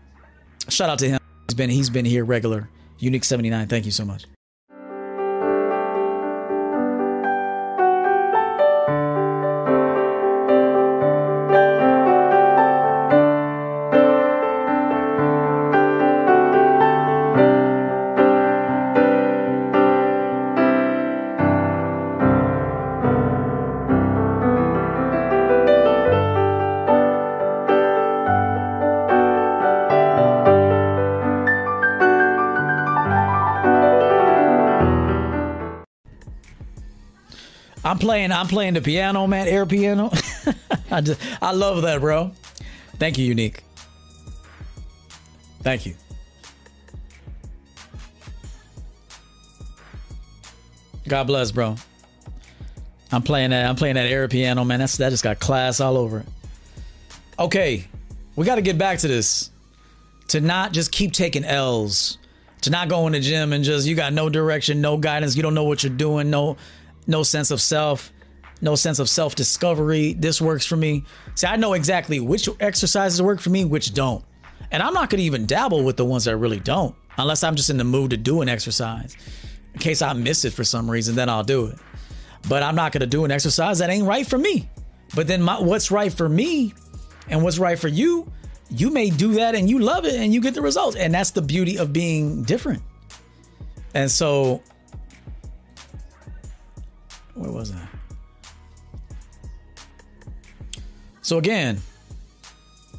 shout out to him. He's been he's been here regular. Unique 79. Thank you so much. I'm playing. I'm playing the piano, man. Air piano. (laughs) I just, I love that, bro. Thank you, Unique. Thank you. God bless, bro. I'm playing that. I'm playing that air piano, man. That's that just got class all over it. Okay, we got to get back to this. To not just keep taking L's. To not go in the gym and just you got no direction, no guidance. You don't know what you're doing. No, no sense of self, no sense of self discovery. This works for me. See, I know exactly which exercises work for me, which don't. And I'm not going to even dabble with the ones that really don't, unless I'm just in the mood to do an exercise. In case I miss it for some reason, then I'll do it. But I'm not going to do an exercise that ain't right for me. But then my, what's right for me and what's right for you, you may do that and you love it and you get the results. And that's the beauty of being different. And so where was I? So again,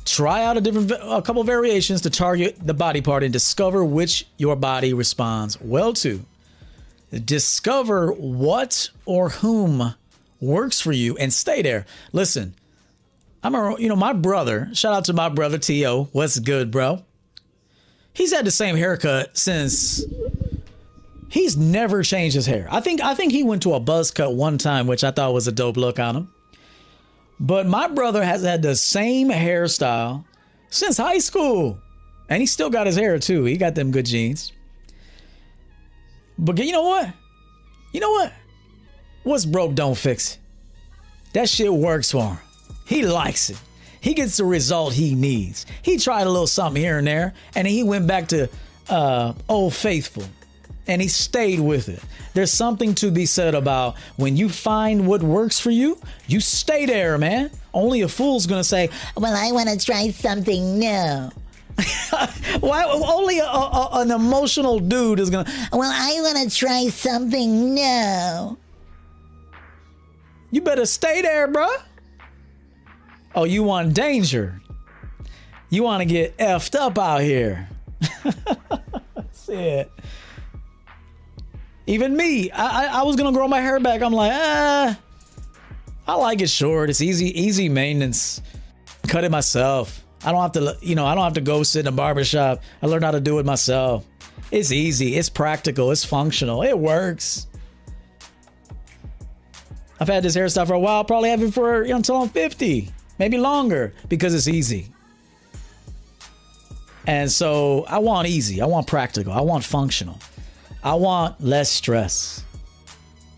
try out a different a couple variations to target the body part and discover which your body responds well to. Discover what or whom works for you and stay there. Listen, I'm a you know my brother. Shout out to my brother To. What's good, bro? He's had the same haircut since He's never changed his hair. I think I think he went to a buzz cut one time, which I thought was a dope look on him. But my brother has had the same hairstyle since high school. And he still got his hair too. He got them good genes. But you know what? You know what? What's broke don't fix it. That shit works for him. He likes it. He gets the result he needs. He tried a little something here and there, and he went back to uh, Old Faithful and he stayed with it. There's something to be said about when you find what works for you, you stay there, man. Only a fool's gonna say, Well, I want to try something new. (laughs) Why? Only a, a, an emotional dude is gonna. Well, I want to try something new. You better stay there, bruh. Oh, you want danger? You want to get effed up out here? (laughs) That's it. Even me, I, I, I was gonna grow my hair back. I'm like, ah, I like it short. It's easy, easy maintenance. Cut it myself. I don't have to, you know, I don't have to go sit in a barbershop. I learned how to do it myself. It's easy. It's practical. It's functional. It works. I've had this hairstyle for a while. Probably have it for you know, until I'm 50, maybe longer, because it's easy. And so I want easy. I want practical. I want functional. I want less stress.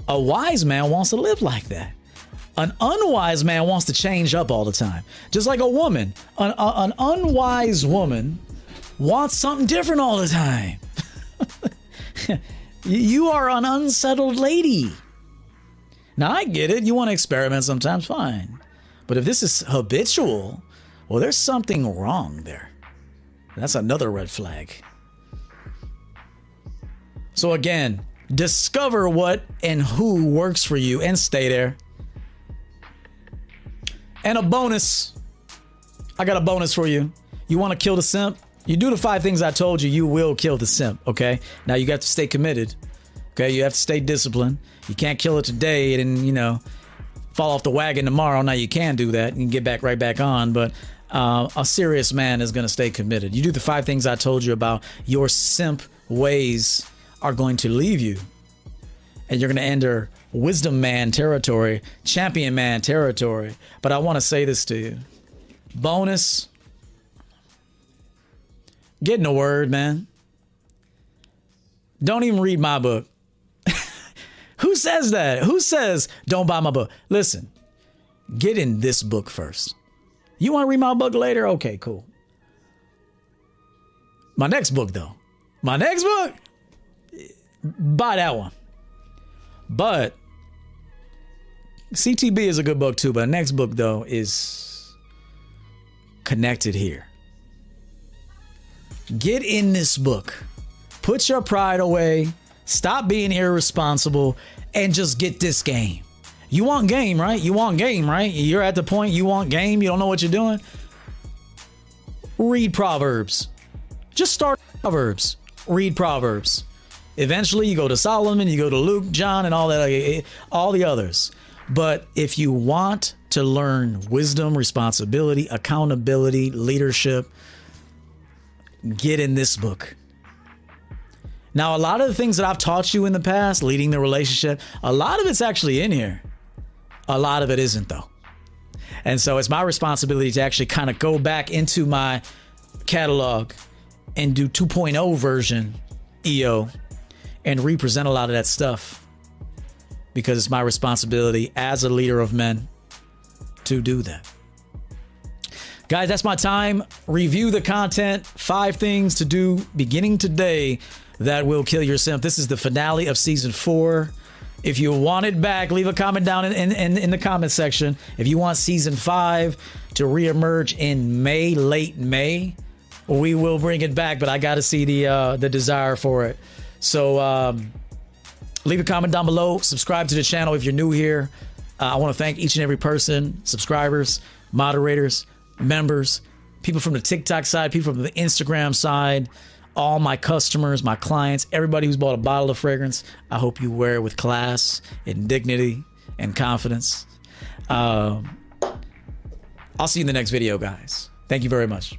A wise man wants to live like that. An unwise man wants to change up all the time. Just like a woman, an, a, an unwise woman wants something different all the time. (laughs) you are an unsettled lady. Now, I get it. You want to experiment sometimes, fine. But if this is habitual, well, there's something wrong there. That's another red flag. So, again, discover what and who works for you and stay there. And a bonus I got a bonus for you. You want to kill the simp? You do the five things I told you, you will kill the simp, okay? Now you got to stay committed. Okay, you have to stay disciplined. You can't kill it today and, you know, fall off the wagon tomorrow. Now you can do that. and get back right back on, but uh, a serious man is going to stay committed. You do the five things I told you about, your simp ways are going to leave you. And you're going to enter wisdom man territory, champion man territory. But I want to say this to you bonus. Getting a word, man. Don't even read my book. (laughs) Who says that? Who says don't buy my book? Listen, get in this book first. You want to read my book later? Okay, cool. My next book, though. My next book, buy that one. But CTB is a good book too. But the next book, though, is connected here. Get in this book. Put your pride away. Stop being irresponsible and just get this game. You want game, right? You want game, right? You're at the point you want game. You don't know what you're doing. Read Proverbs. Just start Proverbs. Read Proverbs. Eventually, you go to Solomon, you go to Luke, John, and all that, eh, all the others. But if you want to learn wisdom, responsibility, accountability, leadership, get in this book. Now, a lot of the things that I've taught you in the past, leading the relationship, a lot of it's actually in here. A lot of it isn't, though. And so it's my responsibility to actually kind of go back into my catalog and do 2.0 version EO and represent a lot of that stuff because it's my responsibility as a leader of men to do that. Guys, that's my time. Review the content. Five things to do beginning today that will kill your simp. This is the finale of season four. If you want it back, leave a comment down in, in, in the comment section. If you want season five to reemerge in May, late May, we will bring it back. But I got to see the uh, the desire for it. So um, leave a comment down below. Subscribe to the channel if you're new here. Uh, I want to thank each and every person, subscribers, moderators, members, people from the TikTok side, people from the Instagram side, all my customers, my clients, everybody who's bought a bottle of fragrance. I hope you wear it with class and dignity and confidence. Um, I'll see you in the next video, guys. Thank you very much.